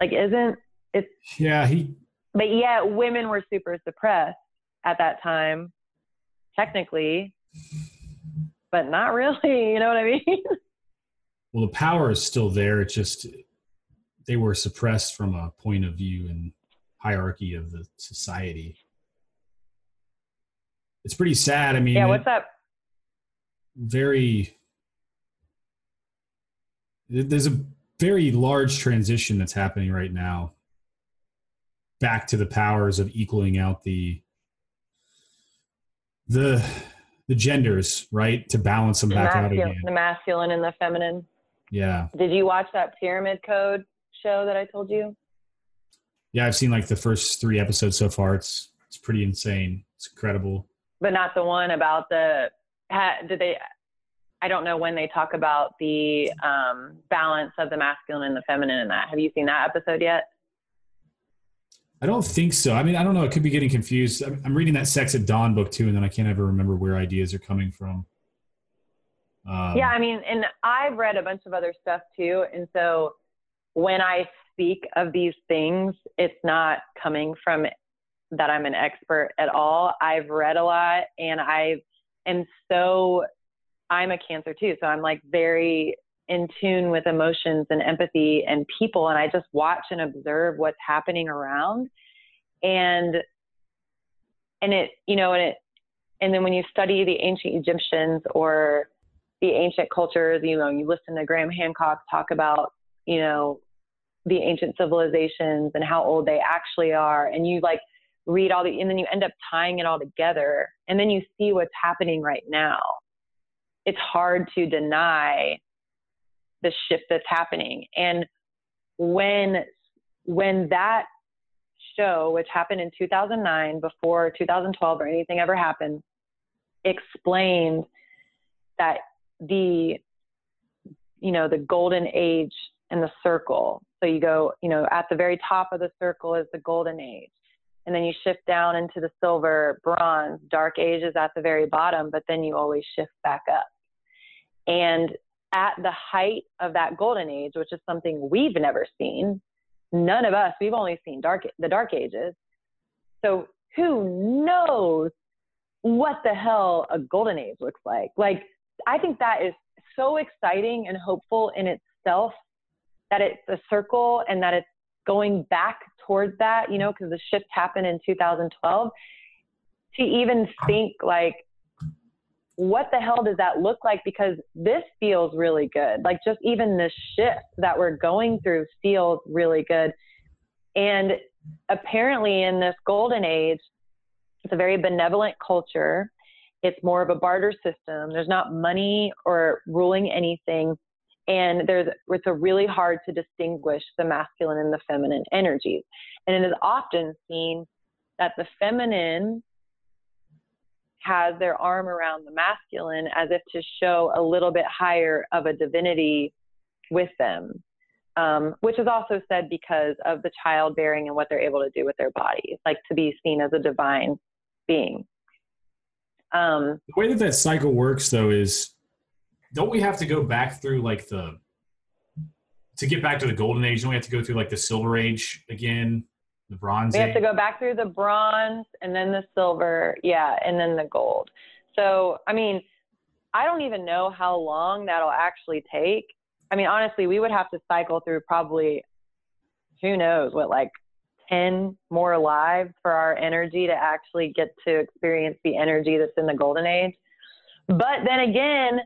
like isn't it Yeah, he but yet women were super suppressed at that time technically but not really you know what i mean well the power is still there. It's just they were suppressed from a point of view and hierarchy of the society. It's pretty sad. I mean, yeah what's up? very there's a very large transition that's happening right now back to the powers of equaling out the the the genders right? To balance them the, back out again. the masculine and the feminine. Yeah. Did you watch that pyramid code show that i told you yeah i've seen like the first three episodes so far. It's it's pretty insane. It's incredible. But not the one about the ha, did they i don't know when they talk about the um, balance of the masculine and the feminine in that. Have you seen that episode yet? I don't think so. I mean i don't know. It could be getting confused. I'm, I'm reading that sex at dawn book too and then i can't ever remember where ideas are coming from. Um, yeah, I mean, and I've read a bunch of other stuff too. And so when I speak of these things, it's not coming from that I'm an expert at all. I've read a lot and I am so, I'm a cancer too. So I'm like very in tune with emotions and empathy and people. And I just watch and observe what's happening around. And, and it, you know, and it, and then when you study the ancient Egyptians or the ancient cultures, you know, you listen to Graham Hancock talk about, you know, the ancient civilizations and how old they actually are. And you like read all the, and then you end up tying it all together. And then you see what's happening right now. It's hard to deny the shift that's happening. And when, when that show, which happened in 2009, before 2012 or anything ever happened, explained that the you know the golden age and the circle. So you go you know at the very top of the circle is the golden age. And then you shift down into the silver bronze dark age is at the very bottom but then you always shift back up. And at the height of that golden age which is something we've never seen none of us we've only seen dark the dark ages. So who knows what the hell a golden age looks like? Like I think that is so exciting and hopeful in itself that it's a circle and that it's going back towards that, you know, because the shift happened in 2012. To even think like, what the hell does that look like? Because this feels really good. Like, just even the shift that we're going through feels really good. And apparently, in this golden age, it's a very benevolent culture it's more of a barter system. There's not money or ruling anything. And there's, it's a really hard to distinguish the masculine and the feminine energies. And it is often seen that the feminine has their arm around the masculine as if to show a little bit higher of a divinity with them, um, which is also said because of the childbearing and what they're able to do with their bodies, like to be seen as a divine being. Um, the way that that cycle works though is don't we have to go back through like the to get back to the golden age don't we have to go through like the silver age again The bronze. We have to go back through the bronze and then the silver, yeah, and then the gold. So, I mean, I don't even know how long that'll actually take. I mean, honestly, we would have to cycle through probably, who knows, what, like 10 more lives for our energy to actually get to experience the energy that's in the golden age. But then again,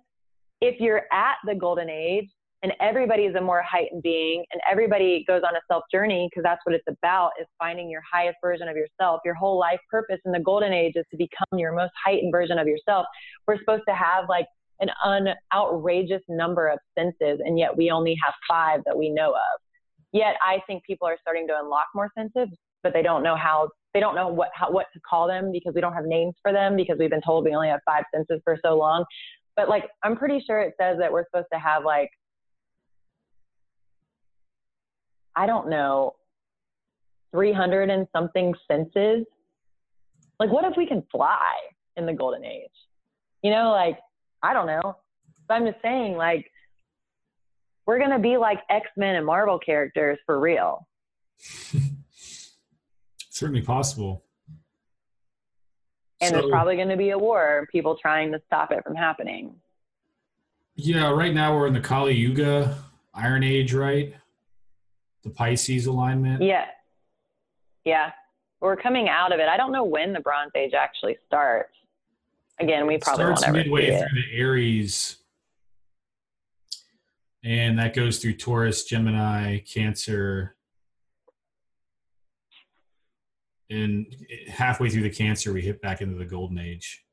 if you're at the golden age, and everybody is a more heightened being and everybody goes on a self journey because that's what it's about is finding your highest version of yourself. Your whole life purpose in the golden age is to become your most heightened version of yourself. We're supposed to have like an un outrageous number of senses and yet we only have five that we know of. Yet i think people are starting to unlock more senses but they don't know how they don't know what how, what to call them because we don't have names for them because we've been told we only have five senses for so long but like i'm pretty sure it says that we're supposed to have like I don't know, 300 and something senses. Like, what if we can fly in the golden age? You know, like, I don't know. But I'm just saying, like, we're going to be like X Men and Marvel characters for real. Certainly possible. And So- there's probably going to be a war, and people trying to stop it from happening. Yeah, right now we're in the Kali Yuga Iron Age, right? The Pisces alignment. Yeah. Yeah. We're coming out of it. I don't know when the Bronze Age actually starts. Again, we It probably starts won't ever midway it. through the Aries, and that goes through Taurus, Gemini, Cancer, and halfway through the Cancer, we hit back into the Golden Age.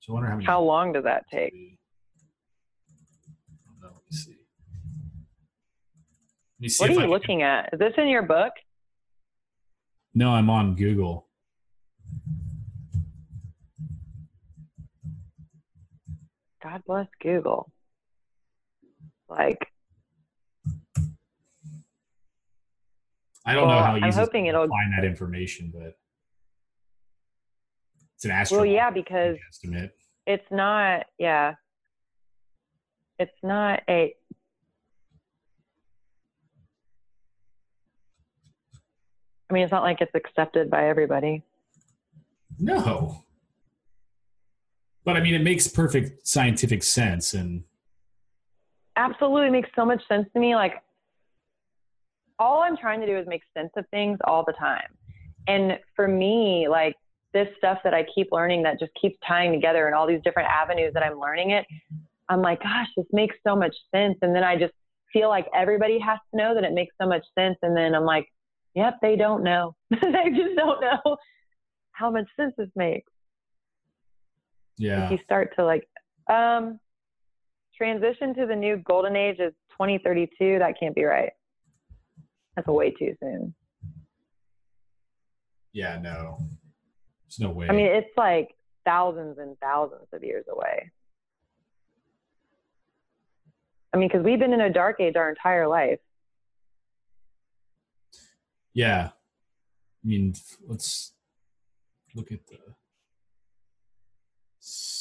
So I wonder how many. How long does that take? I don't know. Let me see. Let me see What are you I can- looking at? Is this in your book? No, I'm on Google. God bless Google. Like, I don't know Well, how I'm easy hoping to it'll- find that information, but it's an astro. well, yeah, because estimate. it's not, yeah. It's not a, I mean, it's not like it's accepted by everybody. No. But I mean, it makes perfect scientific sense, and Absolutely makes so much sense to me. Like, all I'm trying to do is make sense of things all the time. And for me, like, this stuff that I keep learning that just keeps tying together and all these different avenues that I'm learning it, I'm like, gosh, this makes so much sense. And then I just feel like everybody has to know that it makes so much sense. And then I'm like, yep, they don't know. they just don't know how much sense this makes. yeah, If you start to like, um, transition to the new golden age is 2032. That can't be right. That's way too soon. yeah, no, there's no way. I mean, it's like thousands and thousands of years away. I mean, because we've been in a dark age our entire life. yeah, I mean, let's look at the.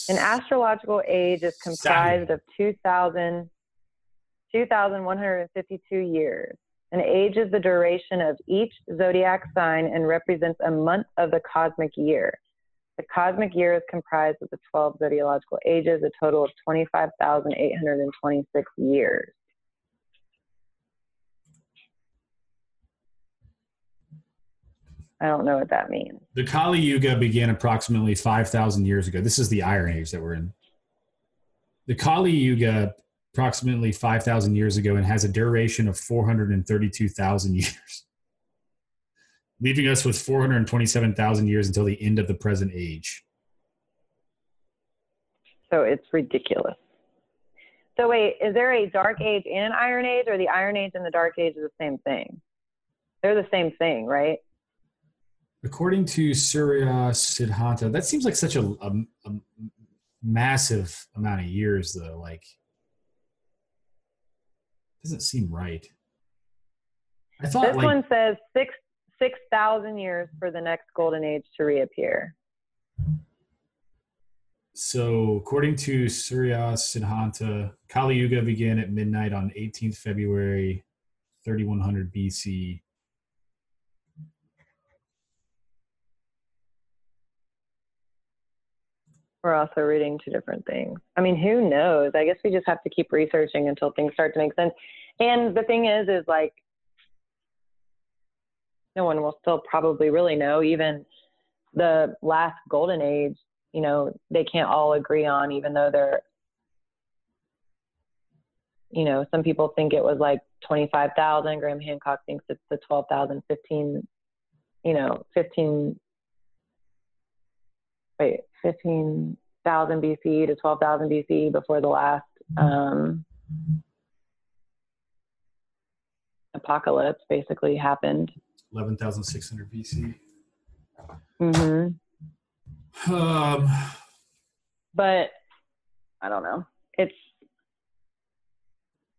An astrological age is comprised of 2,000, 2,152 years. An age is the duration of each zodiac sign and represents a month of the cosmic year. The cosmic year is comprised of the 12 zodiacal ages, a total of 25,826 years. I don't know what that means. The Kali Yuga began approximately 5,000 years ago. This is the Iron Age that we're in. The Kali Yuga approximately 5,000 years ago and has a duration of 432,000 years, leaving us with 427,000 years until the end of the present age. So it's ridiculous. So wait, is there a dark age and an iron age, or the iron age and the dark age is the same thing? They're the same thing, right? According to Surya Siddhanta, that seems like such a, a, a massive amount of years, though. Like, doesn't seem right. I thought This like one says six six thousand years for the next golden age to reappear. so. According to Surya Siddhanta, Kali Yuga began at midnight on 18th February, 3100 BC, we're also reading two different things. I mean, who knows? I guess we just have to keep researching until things start to make sense. And the thing is, is like, no one will still probably really know. Even the last golden age, you know, they can't all agree on, even though they're, you know, some people think it was like 25,000. Graham Hancock thinks it's the 12,000, 15, you know, 15 wait, 15,000 BC to 12,000 BC before the last um, apocalypse basically happened. 11,600 BC. Mm-hmm. Um, But I don't know. It's,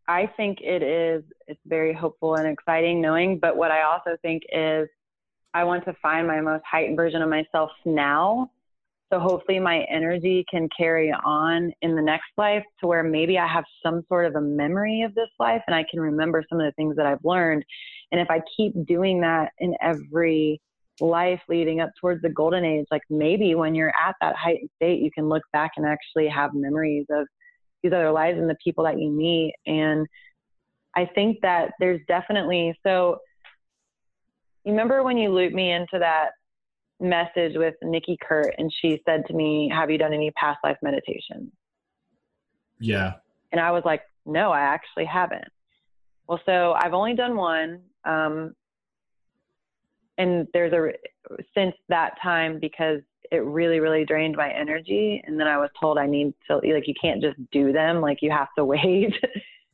I think it is, it's very hopeful and exciting knowing. But what I also think is I want to find my most heightened version of myself now so hopefully my energy can carry on in the next life to where maybe I have some sort of a memory of this life and I can remember some of the things that I've learned. And if I keep doing that in every life leading up towards the golden age, like maybe when you're at that heightened state, you can look back and actually have memories of these other lives and the people that you meet. And I think that there's definitely so you remember when you looped me into that message with Nikki Kurt, and she said to me, "Have you done any past life meditation?" yeah. And I was like, "No, I actually haven't." Well, so I've only done one, um, and there's a since that time because it really, really drained my energy. And then I was told I need to like you can't just do them; like you have to wait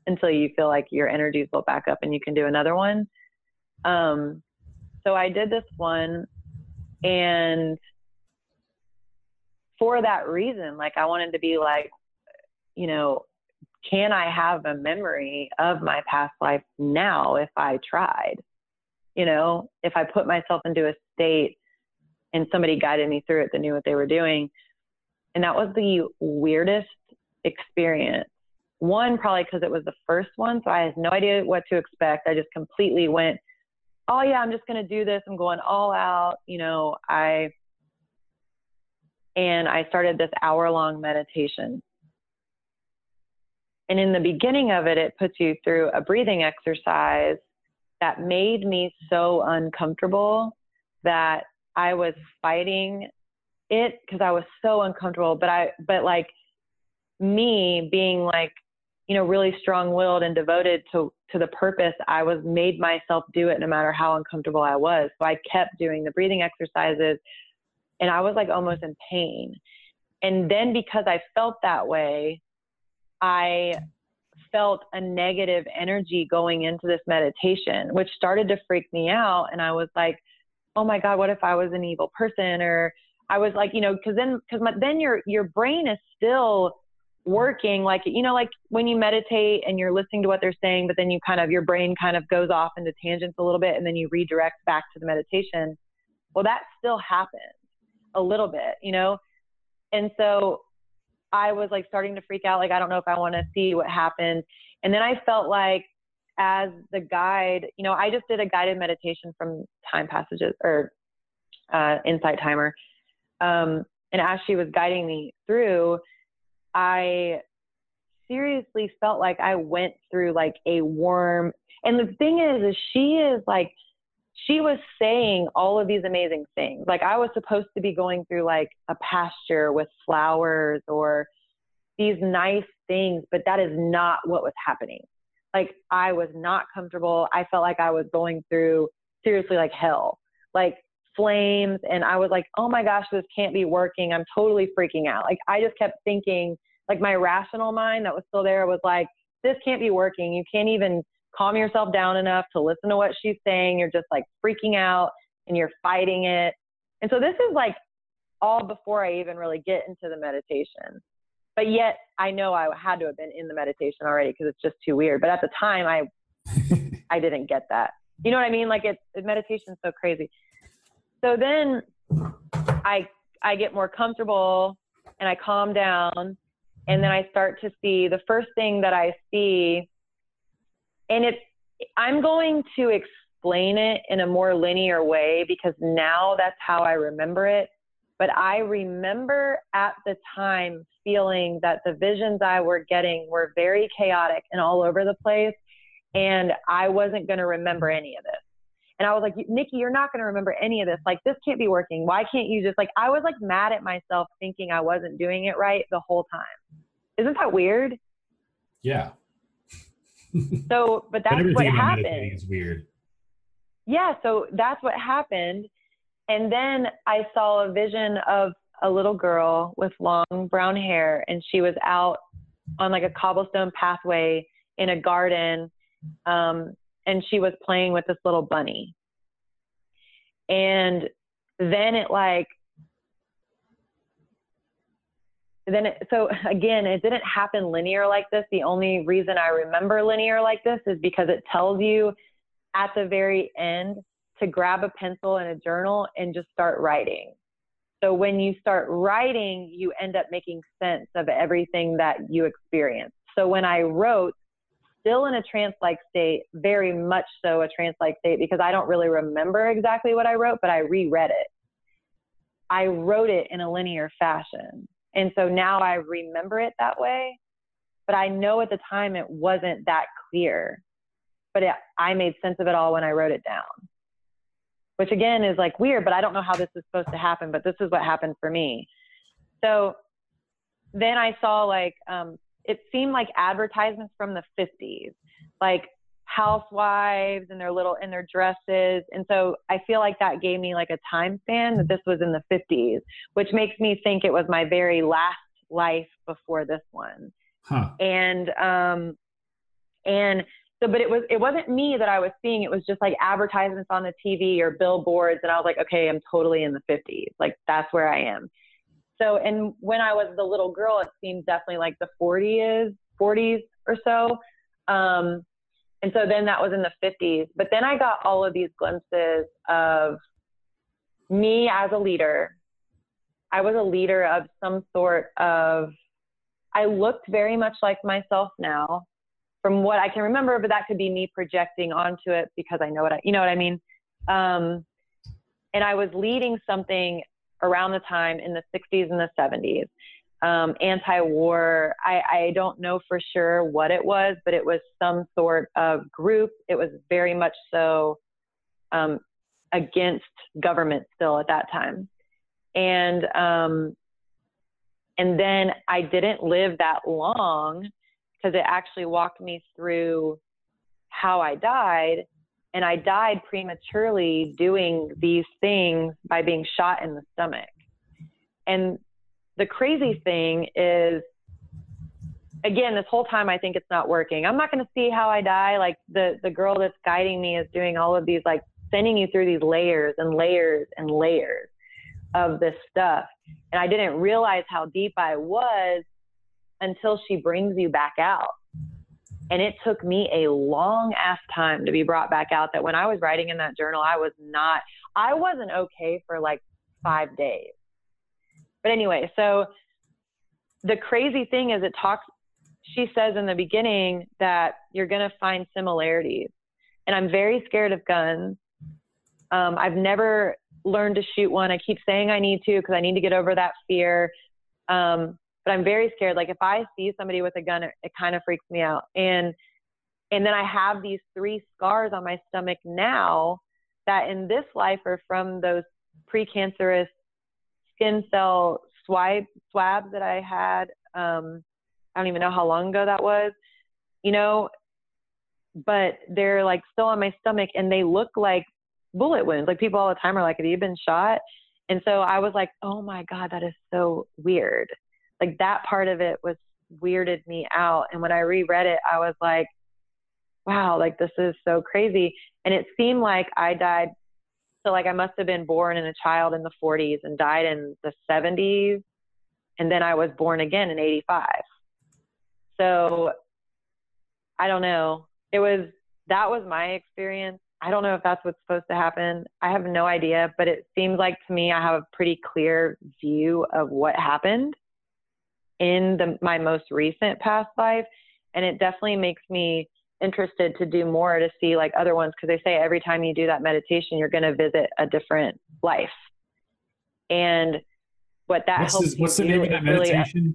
until you feel like your energy's built back up and you can do another one. Um, so I did this one and for that reason, like I wanted to be like, you know, can I have a memory of my past life now if I tried? You know, if I put myself into a state and somebody guided me through it that knew what they were doing. And that was the weirdest experience. One, probably because it was the first one, so I had no idea what to expect. I just completely went oh yeah, I'm just going to do this. I'm going all out. You know, I, and I started this hour long meditation. And in the beginning of it, it puts you through a breathing exercise that made me so uncomfortable that I was fighting it because I was so uncomfortable. But I, but like me being like, you know, really strong willed and devoted to, to the purpose, I was made myself do it no matter how uncomfortable I was. So I kept doing the breathing exercises and I was like almost in pain. And then because I felt that way, I felt a negative energy going into this meditation, which started to freak me out. And I was like, oh my God, what if I was an evil person? Or I was like, you know, cause then, cause my, then your, your brain is still working like you know like when you meditate and you're listening to what they're saying but then you kind of your brain kind of goes off into tangents a little bit and then you redirect back to the meditation well that still happens a little bit you know? And so i was like starting to freak out like i don't know if i want to see what happened. And then i felt like as the guide you know i just did a guided meditation from time passages or uh, insight timer um, and as she was guiding me through I seriously felt like I went through like a warm. And the thing is, is she is like, she was saying all of these amazing things. Like I was supposed to be going through like a pasture with flowers or these nice things, but that is not what was happening. Like I was not comfortable. I felt like I was going through seriously like hell. Like flames and I was like, "Oh my gosh, this can't be working. I'm totally freaking out." Like I just kept thinking like my rational mind that was still there was like, this can't be working. You can't even calm yourself down enough to listen to what she's saying. You're just like freaking out and you're fighting it. And so this is like all before I even really get into the meditation. But yet I know I had to have been in the meditation already because it's just too weird. But at the time I I didn't get that. You know what I mean? Like it's meditation's so crazy. So then I I get more comfortable and I calm down and then I start to see the first thing that I see, and it's I'm going to explain it in a more linear way because now that's how I remember it. But I remember at the time feeling that the visions I were getting were very chaotic and all over the place. And I wasn't going to remember any of this. And I was like, Nikki, you're not going to remember any of this. Like, this can't be working. Why can't you just, like, I was like mad at myself thinking I wasn't doing it right the whole time. Isn't that weird? Yeah. So, but that's but what happened. is weird. yeah, so that's what happened. And then I saw a vision of a little girl with long brown hair, and she was out on like a cobblestone pathway in a garden, um, and she was playing with this little bunny. And then it like, then it, so again, it didn't happen linear like this. The only reason I remember linear like this is because it tells you at the very end to grab a pencil and a journal and just start writing. So when you start writing, you end up making sense of everything that you experience. So when I wrote, still in a trance like state, very much so a trance like state, because I don't really remember exactly what I wrote, but I reread it. I wrote it in a linear fashion. And so now I remember it that way. But I know at the time it wasn't that clear. But it, I made sense of it all when I wrote it down which again is like weird, but I don't know how this is supposed to happen, but this is what happened for me. So then I saw like, um, it seemed like advertisements from the 50s, like housewives and their little, in their dresses. And so I feel like that gave me like a time span that this was in the 50s, which makes me think it was my very last life before this one. Huh. And, um, and so but it was it wasn't me that i was seeing it was just like advertisements on the tv or billboards and i was like okay i'm totally in the 50s like that's where i am so and when i was the little girl it seemed definitely like the 40s 40s or so. Um, and so then that was in the 50s but then i got all of these glimpses of me as a leader. I was a leader of some sort of i looked very much like myself now from what I can remember, but that could be me projecting onto it because I know what I, you know what I mean? Um, and I was leading something around the time in the 60s and the 70s, um, anti-war. I, I don't know for sure what it was, but it was some sort of group. It was very much so um, against government still at that time. And um, and then I didn't live that long because it actually walked me through how I died. And I died prematurely doing these things by being shot in the stomach. And the crazy thing is, again, this whole time I think it's not working. I'm not going to see how I die. Like the, the girl that's guiding me is doing all of these, like sending you through these layers and layers and layers of this stuff. And I didn't realize how deep I was until she brings you back out. And it took me a long ass time to be brought back out that when I was writing in that journal, I was not, I wasn't okay for like five days. But anyway, so the crazy thing is it talks, she says in the beginning that you're going to find similarities. And I'm very scared of guns. Um, I've never learned to shoot one. I keep saying I need to because I need to get over that fear. Um, but I'm very scared. Like if I see somebody with a gun, it, it kind of freaks me out. And and then I have these three scars on my stomach now that in this life are from those precancerous skin cell swab swabs that I had. Um, I don't even know how long ago that was, you know, but they're like still on my stomach and they look like bullet wounds. Like people all the time are like, have you been shot? And so I was like, oh my God, that is so weird like that part of it was weirded me out. And when I reread it, I was like, wow, like this is so crazy. And it seemed like I died. So like I must have been born in a child in the 40s and died in the 70s. And then I was born again in 85. So I don't know. It was, that was my experience. I don't know if that's what's supposed to happen. I have no idea, but it seems like to me I have a pretty clear view of what happened in the, my most recent past life. And it definitely makes me interested to do more to see like other ones because they say every time you do that meditation, you're going to visit a different life. And what that What's, helps the, what's the name of that that is really- meditation?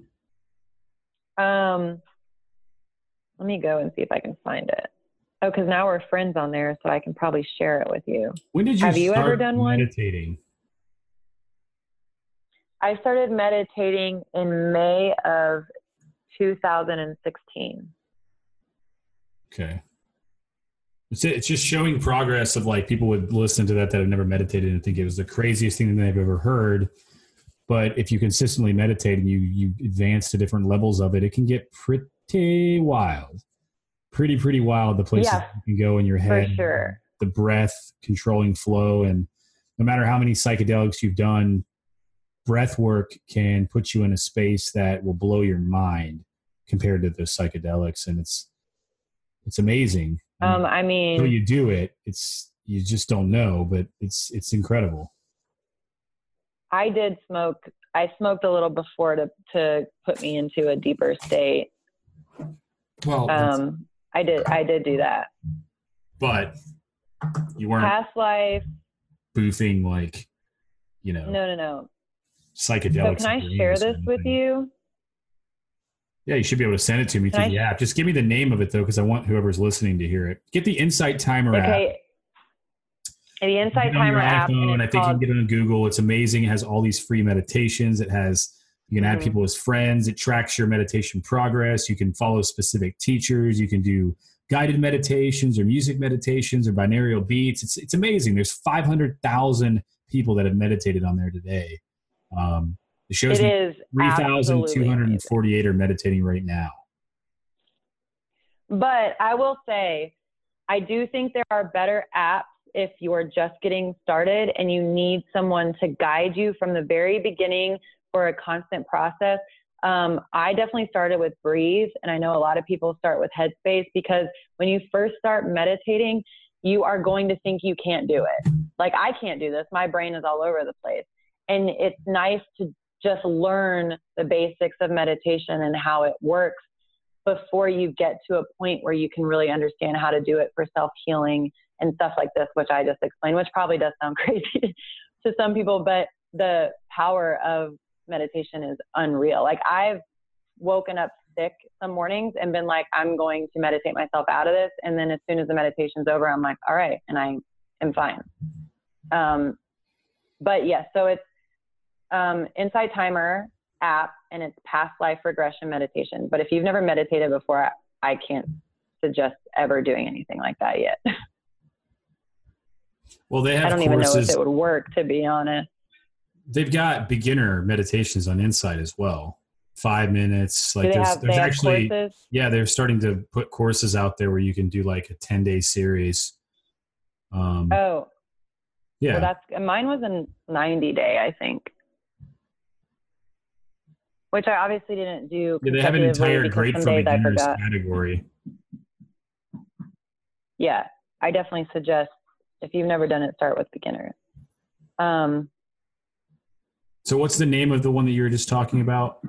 um, let me go and see if I can find it. Oh, because now we're friends on there, so I can probably share it with you. when did you have you start ever done one? I started meditating in May of 2016. Okay. It's, it's just showing progress of like people would listen to that that have never meditated and think it was the craziest thing that they've ever heard. But if you consistently meditate and you you advance to different levels of it, it can get pretty wild. Pretty, pretty wild the places Yeah, you can go in your For head. sure. The breath, controlling flow, and no matter how many psychedelics you've done, breath work can put you in a space that will blow your mind compared to the psychedelics. And it's it's amazing. Um, I mean, until you do it, it's you just don't know, but it's it's incredible. I did smoke. I smoked a little before to to put me into a deeper state. Well, Um, I did. I did do that. but you weren't Past life. boofing like you know No, no, no. So can I share this with you? Yeah, you should be able to send it to me Can through I- the app. Just give me the name of it though, because I want whoever's listening to hear it. Get the Insight Timer app. Okay. The Insight Get it on your Timer app, and I think you can get it on Google. It's amazing. It has all these free meditations. It has you can add Mhm. people as friends. It tracks your meditation progress. You can follow specific teachers. You can do guided meditations or music meditations or binaural beats. It's it's amazing. There's 500,000 people that have meditated on there today. Um, it shows It is absolutely amazing. 3,248 are meditating right now. But I will say, I do think there are better apps if you're just getting started and you need someone to guide you from the very beginning for a constant process. Um, I definitely started with Breathe, and I know a lot of people start with Headspace because when you first start meditating, you are going to think you can't do it. Like, I can't do this. My brain is all over the place. And it's nice to just learn the basics of meditation and how it works before you get to a point where you can really understand how to do it for self healing and stuff like this, which I just explained, which probably does sound crazy to some people, but the power of meditation is unreal. Like I've woken up sick some mornings and been like, I'm going to meditate myself out of this. And then as soon as the meditation's over, I'm like, all right, and I am fine. Um, but yeah, so it's um, Insight Timer app and it's past life regression meditation. But if you've never meditated before, I, I can't suggest ever doing anything like that yet. Well, they have I don't courses. even know if it would work, to be honest. They've got beginner meditations on Insight as well. Five minutes. Like there's, have, there's actually courses? yeah, they're starting to put courses out there where you can do like a ten day series. Um, Oh, yeah, well, that's mine was a 90 day, I think. Which I obviously didn't do. yeah, they have an entire grade for beginners category. Yeah, I definitely suggest if you've never done it, start with beginners. Um, So, what's the name of the one that you were just talking about?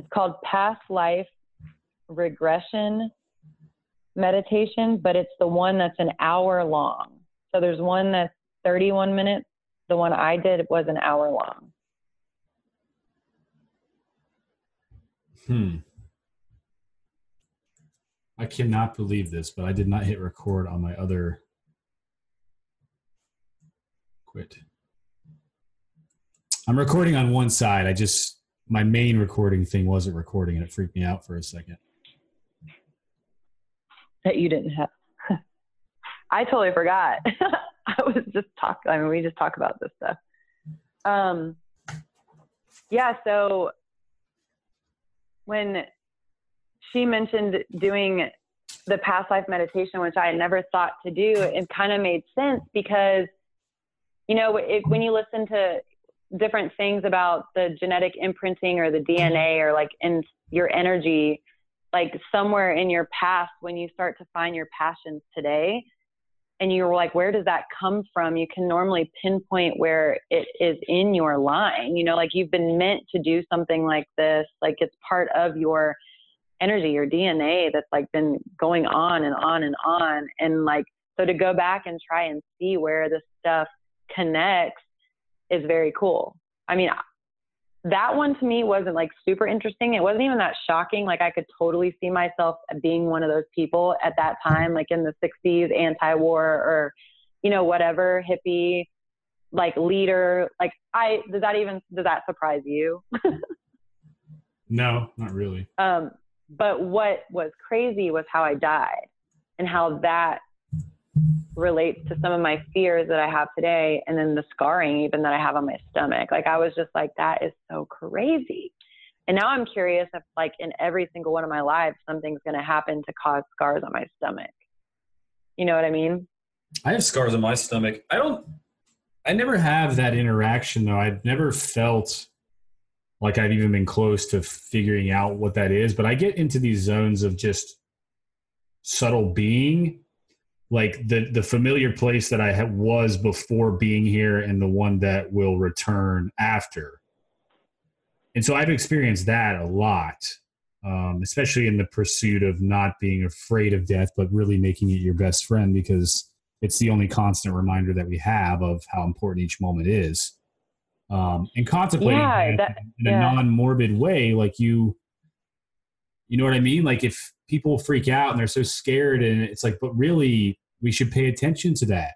It's called past life regression meditation, but it's the one that's an hour long. So there's one that's 31 minutes. The one I did was an hour long. Hmm. I cannot believe this, but I did not hit record on my other. Quit. I'm recording on one side. I just my main recording thing wasn't recording, and it freaked me out for a second. that you didn't have. I totally forgot. I was just talking. I mean, we just talk about this stuff. Um, yeah. So when she mentioned doing the past life meditation, which I had never thought to do, it kind of made sense because, you know, when you listen to different things about the genetic imprinting or the DNA or like in your energy, like somewhere in your past when you start to find your passions today and you're like where does that come from? You can normally pinpoint where it is in your line you know like you've been meant to do something like this like it's part of your energy your dna that's like been going on and on and on and like so to go back and try and see where this stuff connects is very cool. I mean that one to me wasn't like super interesting. It wasn't even that shocking. Like I could totally see myself being one of those people at that time, like in the 60s, anti war or, you know, whatever, hippie, like leader. Like I, does that even, does that surprise you? no, not really. Um, but what was crazy was how I died and how that relates to some of my fears that I have today and then the scarring even that I have on my stomach. Like I was just like, that is so crazy. And now I'm curious if like in every single one of my lives something's gonna happen to cause scars on my stomach. You know what I mean? I have scars on my stomach. I don't I never have that interaction though. I've never felt like I've even been close to figuring out what that is, but I get into these zones of just subtle being like the the familiar place that I was before being here and the one that will return after. And so I've experienced that a lot, um, especially in the pursuit of not being afraid of death, but really making it your best friend because it's the only constant reminder that we have of how important each moment is. Um, and contemplating yeah, that, in yeah. a non-morbid way, like you, you know what I mean? Like if people freak out and they're so scared, and it's like, but really, we should pay attention to that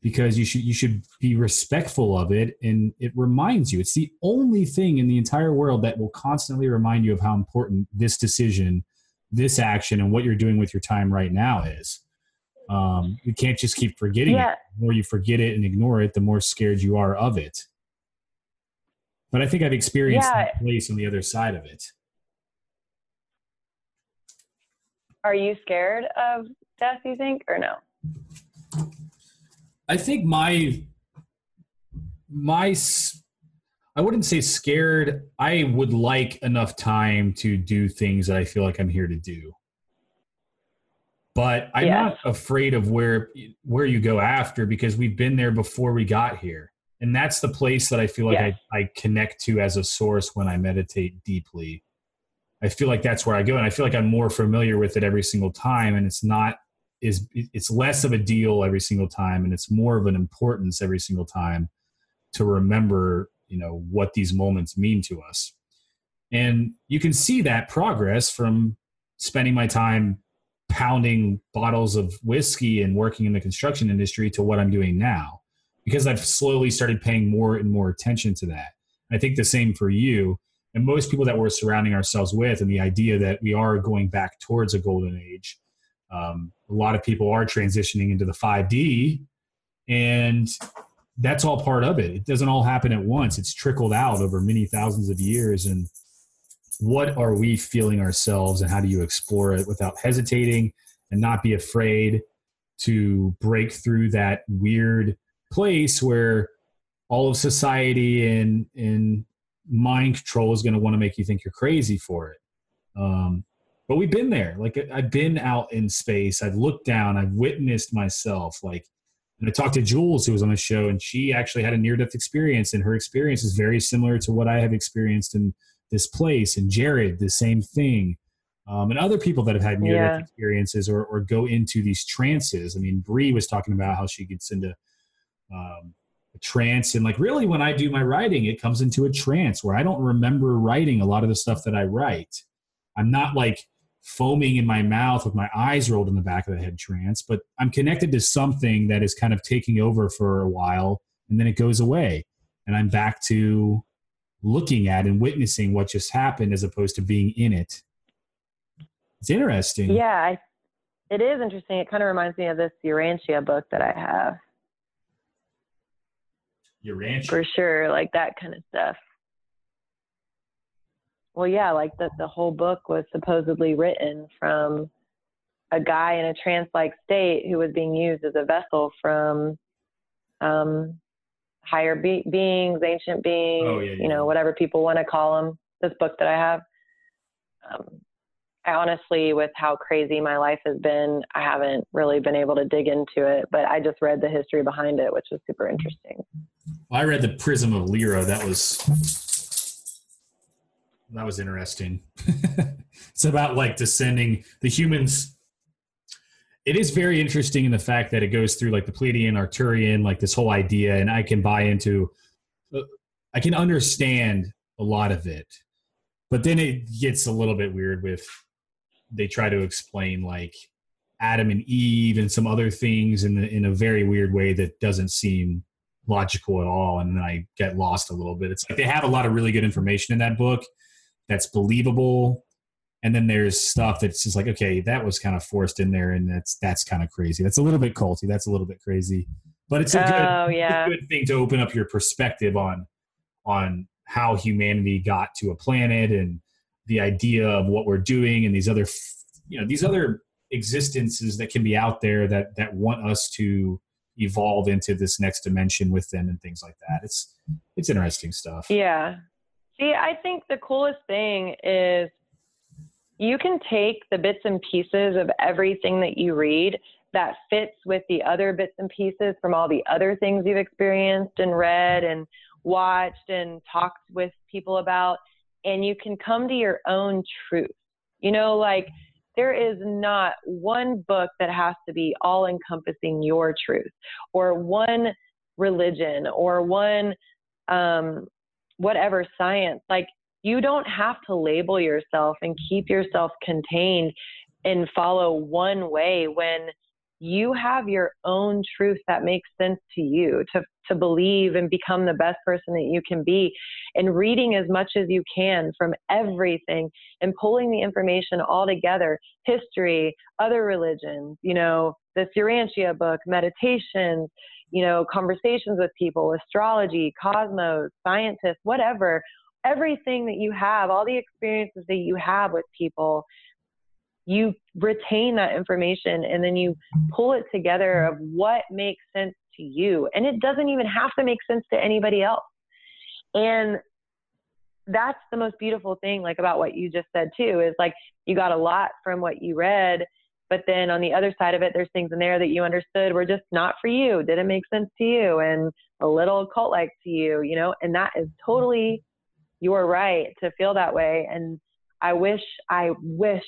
because you should you should be respectful of it and it reminds you. It's the only thing in the entire world that will constantly remind you of how important this decision this action and what you're doing with your time right now is. Um, you can't just keep forgetting yeah. it the more you forget it and ignore it the more scared you are of it. But i think i've experienced yeah. that place on the other side of it are you scared of death you think or no I think my my I wouldn't say scared. I would like enough time to do things that I feel like I'm here to do. But I'm yeah. not afraid of where where you go after because we've been there before we got here. And that's the place that I feel like yeah. I, I connect to as a source when I meditate deeply. I feel like that's where I go. And I feel like I'm more familiar with it every single time. And it's not is it's less of a deal every single time and it's more of an importance every single time to remember you know what these moments mean to us and you can see that progress from spending my time pounding bottles of whiskey and working in the construction industry to what i'm doing now because i've slowly started paying more and more attention to that i think the same for you and most people that we're surrounding ourselves with and the idea that we are going back towards a golden age um, a lot of people are transitioning into the 5D, and that's all part of it. It doesn't all happen at once. It's trickled out over many thousands of years. And what are we feeling ourselves, and how do you explore it without hesitating and not be afraid to break through that weird place where all of society and and mind control is going to want to make you think you're crazy for it. Um, but we've been there. Like I've been out in space. I've looked down. I've witnessed myself. Like, and I talked to Jules, who was on the show, and she actually had a near-death experience, and her experience is very similar to what I have experienced in this place. And Jared, the same thing. Um, and other people that have had near-death yeah. experiences or, or go into these trances. I mean, Bree was talking about how she gets into um, trance, and like really, when I do my writing, it comes into a trance where I don't remember writing a lot of the stuff that I write. I'm not like foaming in my mouth with my eyes rolled in the back of the head trance, but I'm connected to something that is kind of taking over for a while and then it goes away. And I'm back to looking at and witnessing what just happened as opposed to being in it. It's interesting. Yeah, I, it is interesting. It kind of reminds me of this Urantia book that I have. Urantia? For sure, like that kind of stuff. Well, yeah, like the the whole book was supposedly written from a guy in a trance-like state who was being used as a vessel from um, higher be- beings, ancient beings, oh, yeah, yeah. you know, whatever people want to call them. This book that I have. Um, I honestly, with how crazy my life has been, I haven't really been able to dig into it, but I just read the history behind it, which was super interesting. Well, I read the Prism of Lyra. That was that was interesting. it's about like descending the humans. It is very interesting in the fact that it goes through like the Pleiadian, Arcturian, like this whole idea, and I can buy into. Uh, I can understand a lot of it. But then it gets a little bit weird with they try to explain like Adam and Eve and some other things in the, in a very weird way that doesn't seem logical at all. And then I get lost a little bit. It's like they have a lot of really good information in that book that's believable. And then there's stuff that's just like, okay, that was kind of forced in there, and that's that's kind of crazy. That's a little bit culty. That's a little bit crazy, but it's a good, Oh, yeah. it's a good thing to open up your perspective on on how humanity got to a planet and the idea of what we're doing and these other you know these other existences that can be out there that that want us to evolve into this next dimension with them and things like that it's it's interesting stuff Yeah. See, I think the coolest thing is you can take the bits and pieces of everything that you read that fits with the other bits and pieces from all the other things you've experienced and read and watched and talked with people about, and you can come to your own truth. You know, like there is not one book that has to be all encompassing your truth or one religion or one um, whatever science. Like you don't have to label yourself and keep yourself contained and follow one way when you have your own truth that makes sense to you to to believe and become the best person that you can be and reading as much as you can from everything and pulling the information all together history other religions you know the Urantia book meditations you know conversations with people astrology cosmos scientists whatever everything that you have all the experiences that you have with people you retain that information and then you pull it together of what makes sense to you. And it doesn't even have to make sense to anybody else. And that's the most beautiful thing, like about what you just said too, is like you got a lot from what you read, but then on the other side of it, there's things in there that you understood were just not for you, didn't make sense to you, and a little cult like to you, you know, and that is totally your right to feel that way. And I wish, I wish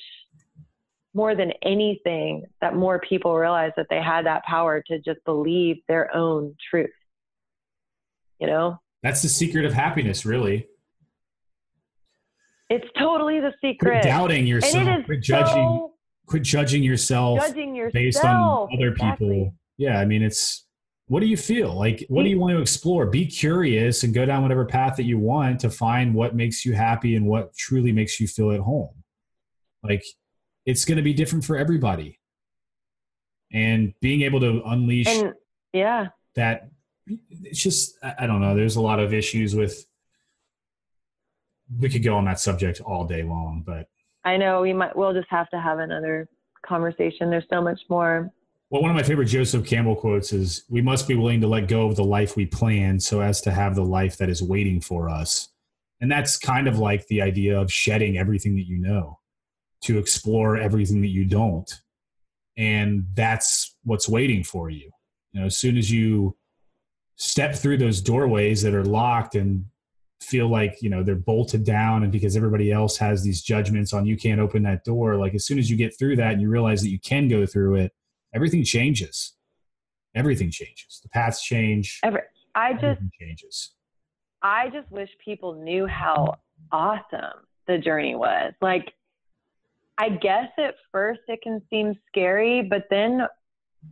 more than anything that more people realize that they had that power to just believe their own truth. You know, that's the secret of happiness really. It's totally the quit secret. doubting yourself and it is quit judging so quit judging yourself judging yourself based on other people. Exactly. yeah i mean it's what do you feel? Like what do you want to explore? Be curious and go down whatever path that you want to find what makes you happy and what truly makes you feel at home. Like it's going to be different for everybody and being able to unleash And yeah, that it's just I I don't know. There's a lot of issues with. We could go on that subject all day long, but I know we might. We'll just have to have another conversation. There's so much more. well, one of my favorite Joseph Campbell quotes is, "We must be willing to let go of the life we plan so as to have the life that is waiting for us." And that's kind of like the idea of shedding everything that you know, to explore everything that you don't, and that's what's waiting for you. You know, as soon as you step through those doorways that are locked and feel like you know they're bolted down and because everybody else has these judgments on you can't open that door like as soon as you get through that and you realize that you can go through it everything changes everything changes the paths change Ever. I just. changes I just wish people knew how awesome the journey was. Like, I guess at first it can seem scary, but then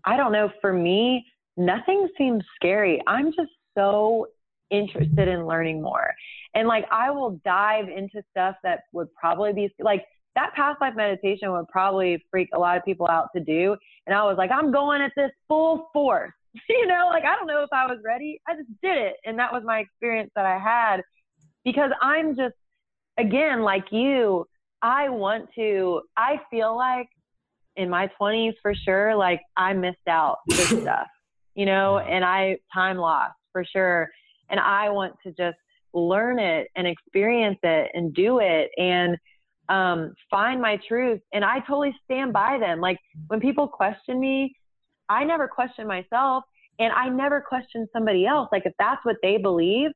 I don't know. For me, nothing seems scary. I'm just so interested in learning more. And like, I will dive into stuff that would probably be like that past life meditation would probably freak a lot of people out to do. And I was like, I'm going at this full force. you know, like I don't know if I was ready. I just did it. And that was my experience that I had because I'm just, again, like you, I want to, I feel like in my 20s for sure, like I missed out this stuff, you know, and I time lost for sure. And I want to just learn it and experience it and do it and um, find my truth. And I totally stand by them. Like when people question me, I never question myself and I never question somebody else. Like if that's what they believe,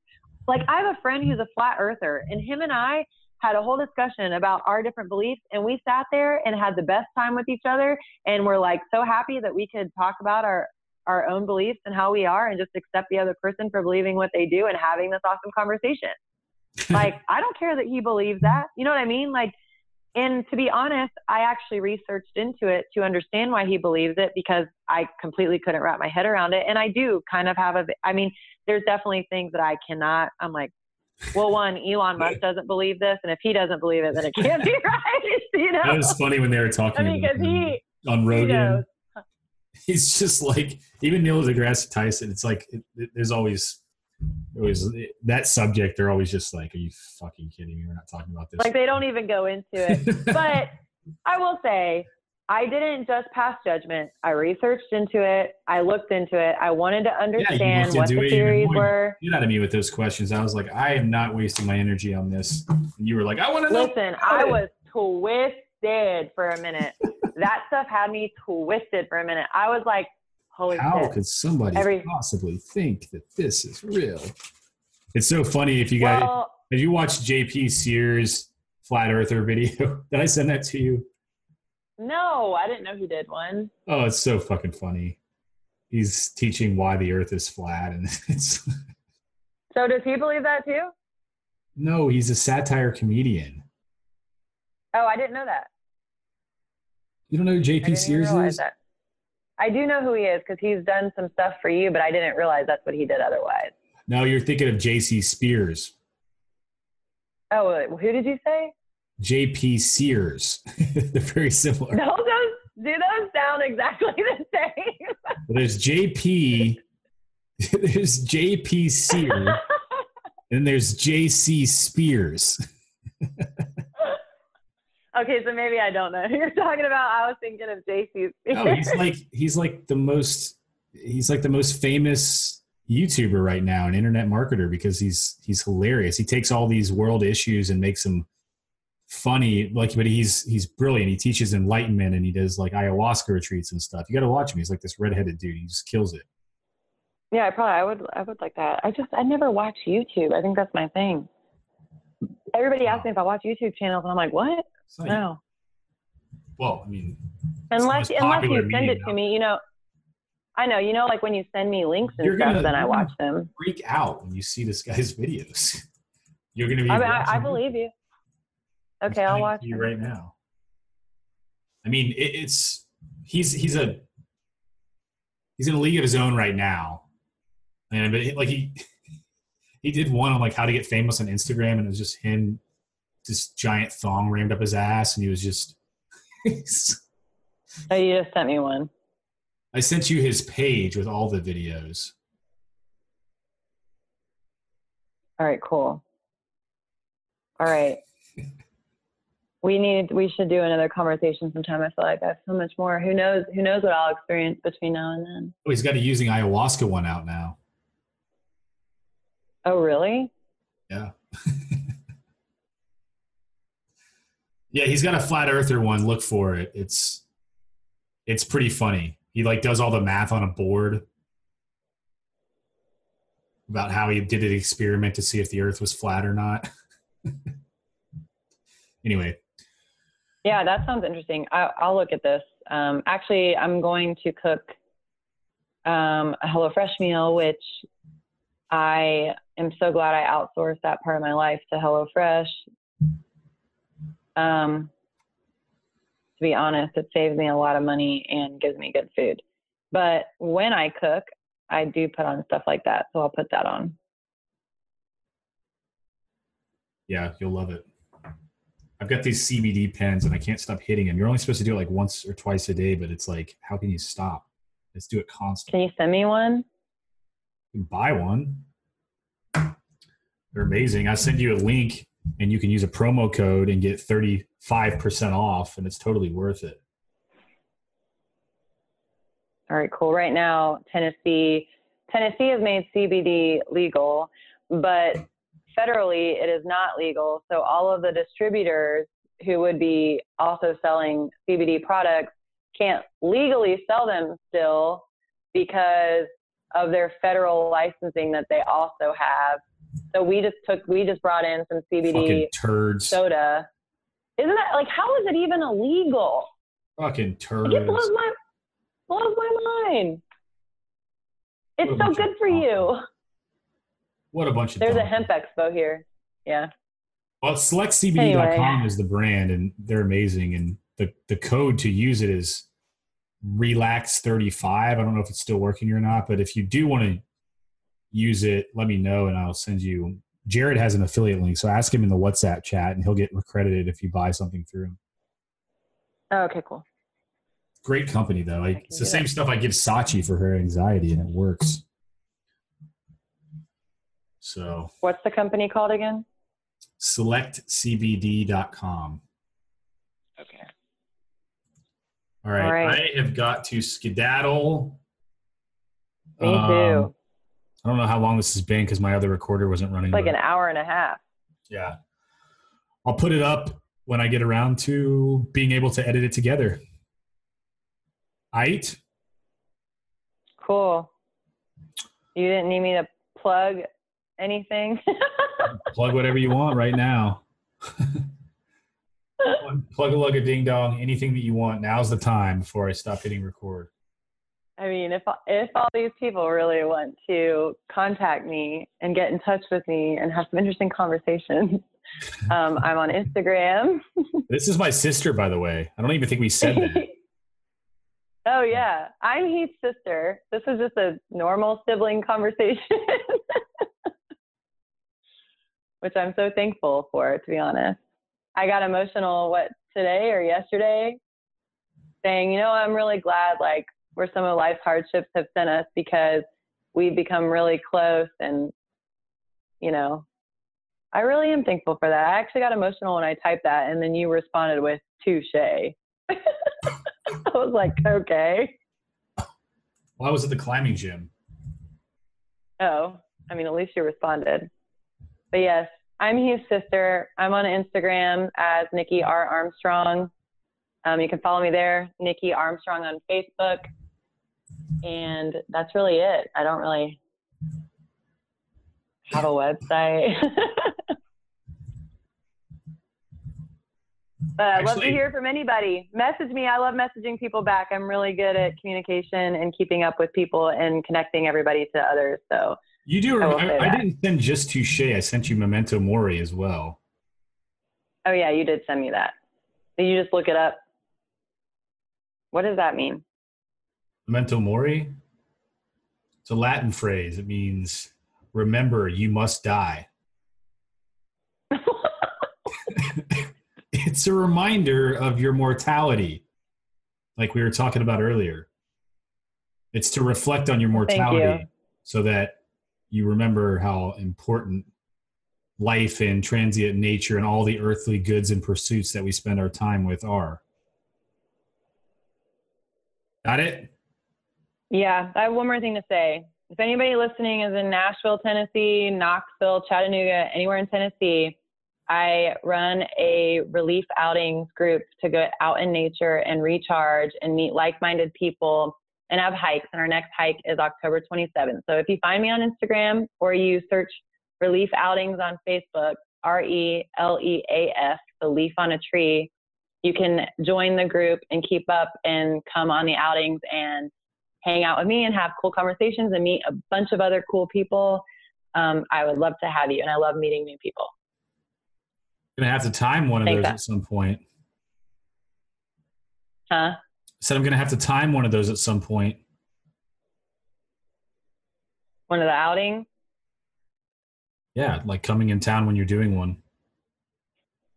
like I have a friend who's a flat earther and him and I had a whole discussion about our different beliefs and we sat there and had the best time with each other and we're like so happy that we could talk about our our own beliefs and how we are and just accept the other person for believing what they do and having this awesome conversation. Like, I don't care that he believes that. You know what I mean? Like, and to be honest, I actually researched into it to understand why he believes it because I completely couldn't wrap my head around it. And I do kind of have a, I mean, there's definitely things that I cannot, I'm like, well, one, Elon Musk doesn't believe this. And if he doesn't believe it, then it can't be right. You know? That was funny when they were I talking mean, about he, on Rogan. He's just like even Neil deGrasse Tyson. It's like it, it- there's always always that subject. They're always just like, "Are you fucking kidding me? We're not talking about this." Like, they don't even go into it. but I will say, I didn't just pass judgment. I researched into it. I looked into it. I wanted to understand looked what the it theories were. you out of me with those questions. I was like, I am not wasting my energy on this. And you were like, I want to know. Listen, I was twisted for a minute. that stuff had me twisted for a minute. I was like, holy How shit. could somebody Every- possibly think that this is real? It's so funny if you guys Well, Have you watched JP Sears flat earther video? Did I send that to you? No, I didn't know he did one. Oh, it's so fucking funny. He's teaching why the earth is flat and it's So does he believe that too? no, he's a satire comedian. Oh, I didn't know that. You don't know who JP Sears is? that. I do know who he is because he's done some stuff for you, but I didn't realize that's what he did otherwise. No, you're thinking of JC Spears. Oh, who did you say? JP Sears. They're very similar. No, those do those sound exactly the same. There's JP, there's JP Sears, and there's JC Spears. okay, so maybe I don't know who you're talking about. I was thinking of JC. Spears. No, he's like he's like the most he's like the most famous YouTuber right now, an internet marketer because he's he's hilarious. He takes all these world issues and makes them funny. Like, but he's he's brilliant. He teaches enlightenment and he does like ayahuasca retreats and stuff. You got to watch him. He's like this redheaded dude. He just kills it. yeah, I probably I would I would like that. I just I never watch YouTube. I think that's my thing. Everybody asks me if I watch YouTube channels, and I'm like, what? Not- No. Well, I mean, Unless unless you send it now. to me, you know. I know, you know, like when you send me links and You're stuff, gonna- then I watch them. freak out when you see this guy's videos. You're gonna be. I, mean, I, I believe you. Okay, I'll watch you right now. I mean, it, it's he's he's a he's in a league of his own right now, and but he- like he he did one on like how to get famous on Instagram, and it was just him, this giant thong rammed up his ass, and he was just. Oh, you just sent me one. I sent you his page with all the videos. All right, cool. All right. We need we should do another conversation sometime. I feel like I have so much more. Who knows who knows what I'll experience between now and then. Oh, he's got a using ayahuasca one out now. Oh really? Yeah. yeah, he's got a flat earther one. Look for it. It's it's pretty funny. He like does all the math on a board about how he did an experiment to see if the earth was flat or not. anyway, Yeah, that sounds interesting. I, I'll look at this. Um, actually, I'm going to cook um, a HelloFresh meal, which I am so glad I outsourced that part of my life to HelloFresh. Um, to be honest, it saves me a lot of money and gives me good food. But when I cook, I do put on stuff like that, so I'll put that on. yeah, you'll love it. I've got these CBD pens and I can't stop hitting them. You're only supposed to do it like once or twice a day, but it's like, how can you stop? Let's do it constantly. Can you send me one? You can buy one. They're amazing. I send you a link and you can use a promo code and get 35% off and it's totally worth it. All right, cool. Right now, Tennessee, Tennessee has made CBD legal, but federally it is not legal. So all of the distributors who would be also selling CBD products can't legally sell them still because of their federal licensing that they also have. So we just took, we just brought in some CBD Fucking turds. soda. Isn't that like how is it even illegal? Fucking Like, it turds. blows my blows my mind. It's so good for dumb- you. What a bunch of There's a hemp expo here. Yeah. Well, selectcbd.com is the brand, and they're amazing. And the the code to use it is relax 35 i don't know if it's still working or not but if you do want to use it let me know and i'll send you jared has an affiliate link so ask him in the whatsapp chat and he'll get accredited if you buy something through him Oh, okay, cool. great company though I, it's the same that. stuff i give sachi for her anxiety and it works so What's the company called again? selectcbd.com Okay. all right, All right. i have got to skedaddle Me Um, too. I don't know how long this has been because my other recorder wasn't running. It's like but- an hour and a half. Yeah. I'll put it up when I get around to being able to edit it together. Aight? Cool. You didn't need me to plug anything? Plug whatever you want right now. Plug a lug a ding dong, anything that you want. Now's the time before I stop hitting record. I mean, if if all these people really want to contact me and get in touch with me and have some interesting conversations, um, I'm on Instagram. This is my sister, by the way. I don't even think we said that. oh yeah, I'm Heath's sister. This is just a normal sibling conversation, which I'm so thankful for. To be honest, I got emotional what today or yesterday, saying, you know, I'm really glad like where some of life's hardships have sent us because we've become really close and you know i really am thankful for that. I actually got emotional when i typed that and then you responded with touche i was like okay. Well, I was at the climbing gym. oh i mean at least you responded but yes i'm Heath's sister. I'm on instagram as nikki r. Armstrong. Um, you can follow me there nikki armstrong on facebook. And that's really it. I don't really have a website. But i'd love to hear from anybody. Message me. I love messaging people back. I'm really good at communication and keeping up with people and connecting everybody to others. So You do. I I, I didn't send just touche. I sent you memento mori as well. Oh yeah, you did send me that. Did you just look it up? What does that mean? Memento mori. It's a Latin phrase. It means remember you must die. it's a reminder of your mortality, like we were talking about earlier. It's to reflect on your Thank you. mortality so that you remember how important life and transient nature and all the earthly goods and pursuits that we spend our time with are. Got it? yeah, I have one more thing to say. If anybody listening is in Nashville, Tennessee, Knoxville, Chattanooga, anywhere in Tennessee, I run a relief outings group to go out in nature and recharge and meet like-minded people and have hikes. And our next hike is October 27th. So if you find me on Instagram or you search relief outings on Facebook, R E L E A F, the leaf on a tree, you can join the group and keep up and come on the outings and hang out with me and have cool conversations and meet a bunch of other cool people. Um, I would love to have you, and I love meeting new people. gonna have to time one of those that. at some point. Huh? Said I'm gonna have to time one of those at some point. One of the outings. Yeah, like coming in town when you're doing one.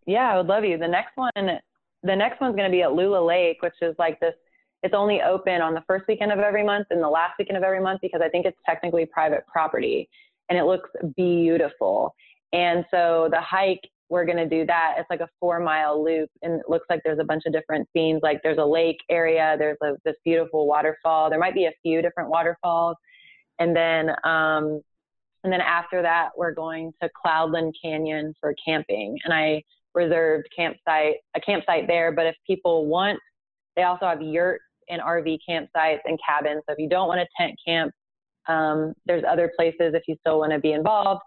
Yeah, I would love you. The next one, the next one's going to be at Lula Lake, which is like this. It's only open on the first weekend of every month and the last weekend of every month because I think it's technically private property, and it looks beautiful. And so the hike, we're going to do that. It's like a four mile loop, and it looks like there's a bunch of different scenes. Like there's a lake area, there's a, this beautiful waterfall. There might be a few different waterfalls, and then um, and then after that, we're going to Cloudland Canyon for camping. And I reserved campsite a campsite there. But if people want, they also have yurts and RV campsites and cabins. So if you don't want to tent camp, um, there's other places if you still want to be involved.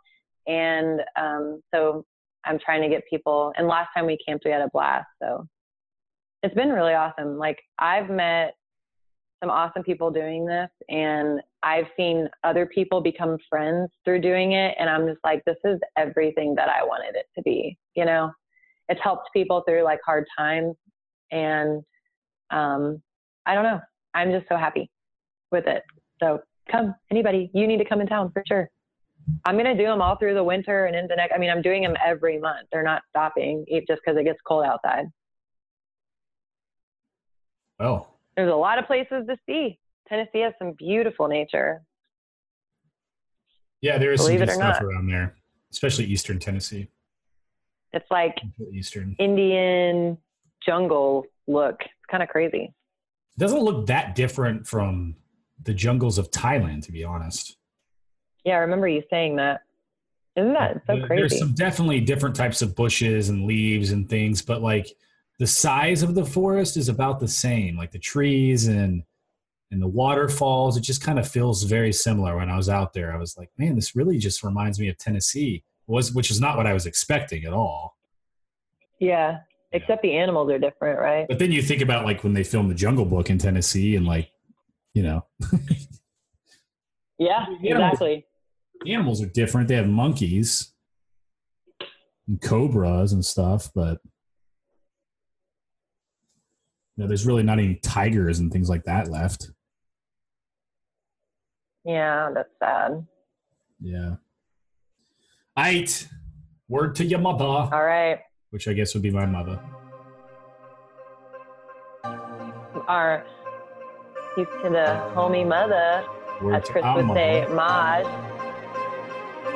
And um, so I'm trying to get people. And last time we camped, we had a blast. So it's been really awesome. Like I've met some awesome people doing this, and I've seen other people become friends through doing it, and I'm just like, this is everything that I wanted it to be. You know, it's helped people through like hard times, and um, I don't know. I'm just so happy with it. So come, anybody, you need to come in town for sure. I'm gonna do them all through the winter and into next. I mean, I'm doing them every month. They're not stopping just because it gets cold outside. Well, There's a lot of places to see. Tennessee has some beautiful nature. yeah, there is some Believe good it or stuff not. around there, especially Eastern Tennessee. It's like Eastern. Indian jungle look. It's kind of crazy. It doesn't look that different from the jungles of Thailand, to be honest. Yeah, I remember you saying that. Isn't that so crazy? There's some definitely different types of bushes and leaves and things, but like the size of the forest is about the same. Like the trees and and the waterfalls, it just kind of feels very similar. When I was out there, I was like, man, this really just reminds me of Tennessee. Was which is not what I was expecting at all. yeah, except the animals are different, right? But then you think about like when they filmed the Jungle Book in Tennessee, and like, you know, Yeah, exactly. Animals are different. They have monkeys and cobras and stuff, but you know, there's really not any tigers and things like that left. Yeah, that's sad. Yeah. Aight. Word to your mother, All right. which I guess would be my mother. Our peace to the homie mother, Word as Chris would say. Maj.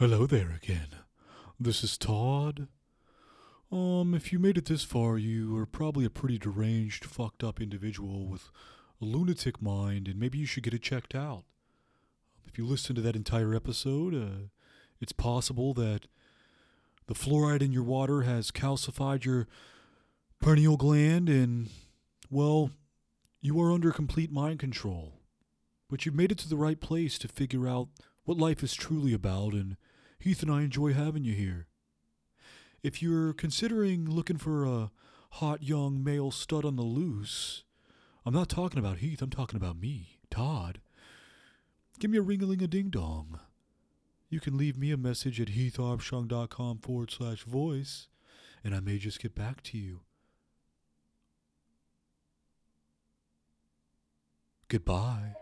Hello there again. This is Todd. Um, if you made it this far, you are probably a pretty deranged, fucked up individual with a lunatic mind, and maybe you should get it checked out. If you listen to that entire episode, uh, it's possible that the fluoride in your water has calcified your pineal gland, and, well, you are under complete mind control. But you've made it to the right place to figure out what life is truly about, and Heath and I enjoy having you here. If you're considering looking for a hot young male stud on the loose, I'm not talking about Heath, I'm talking about me, Todd. Give me a ringaling a ding dong. You can leave me a message at heatharmstrong.com forward slash voice, and I may just get back to you. Goodbye.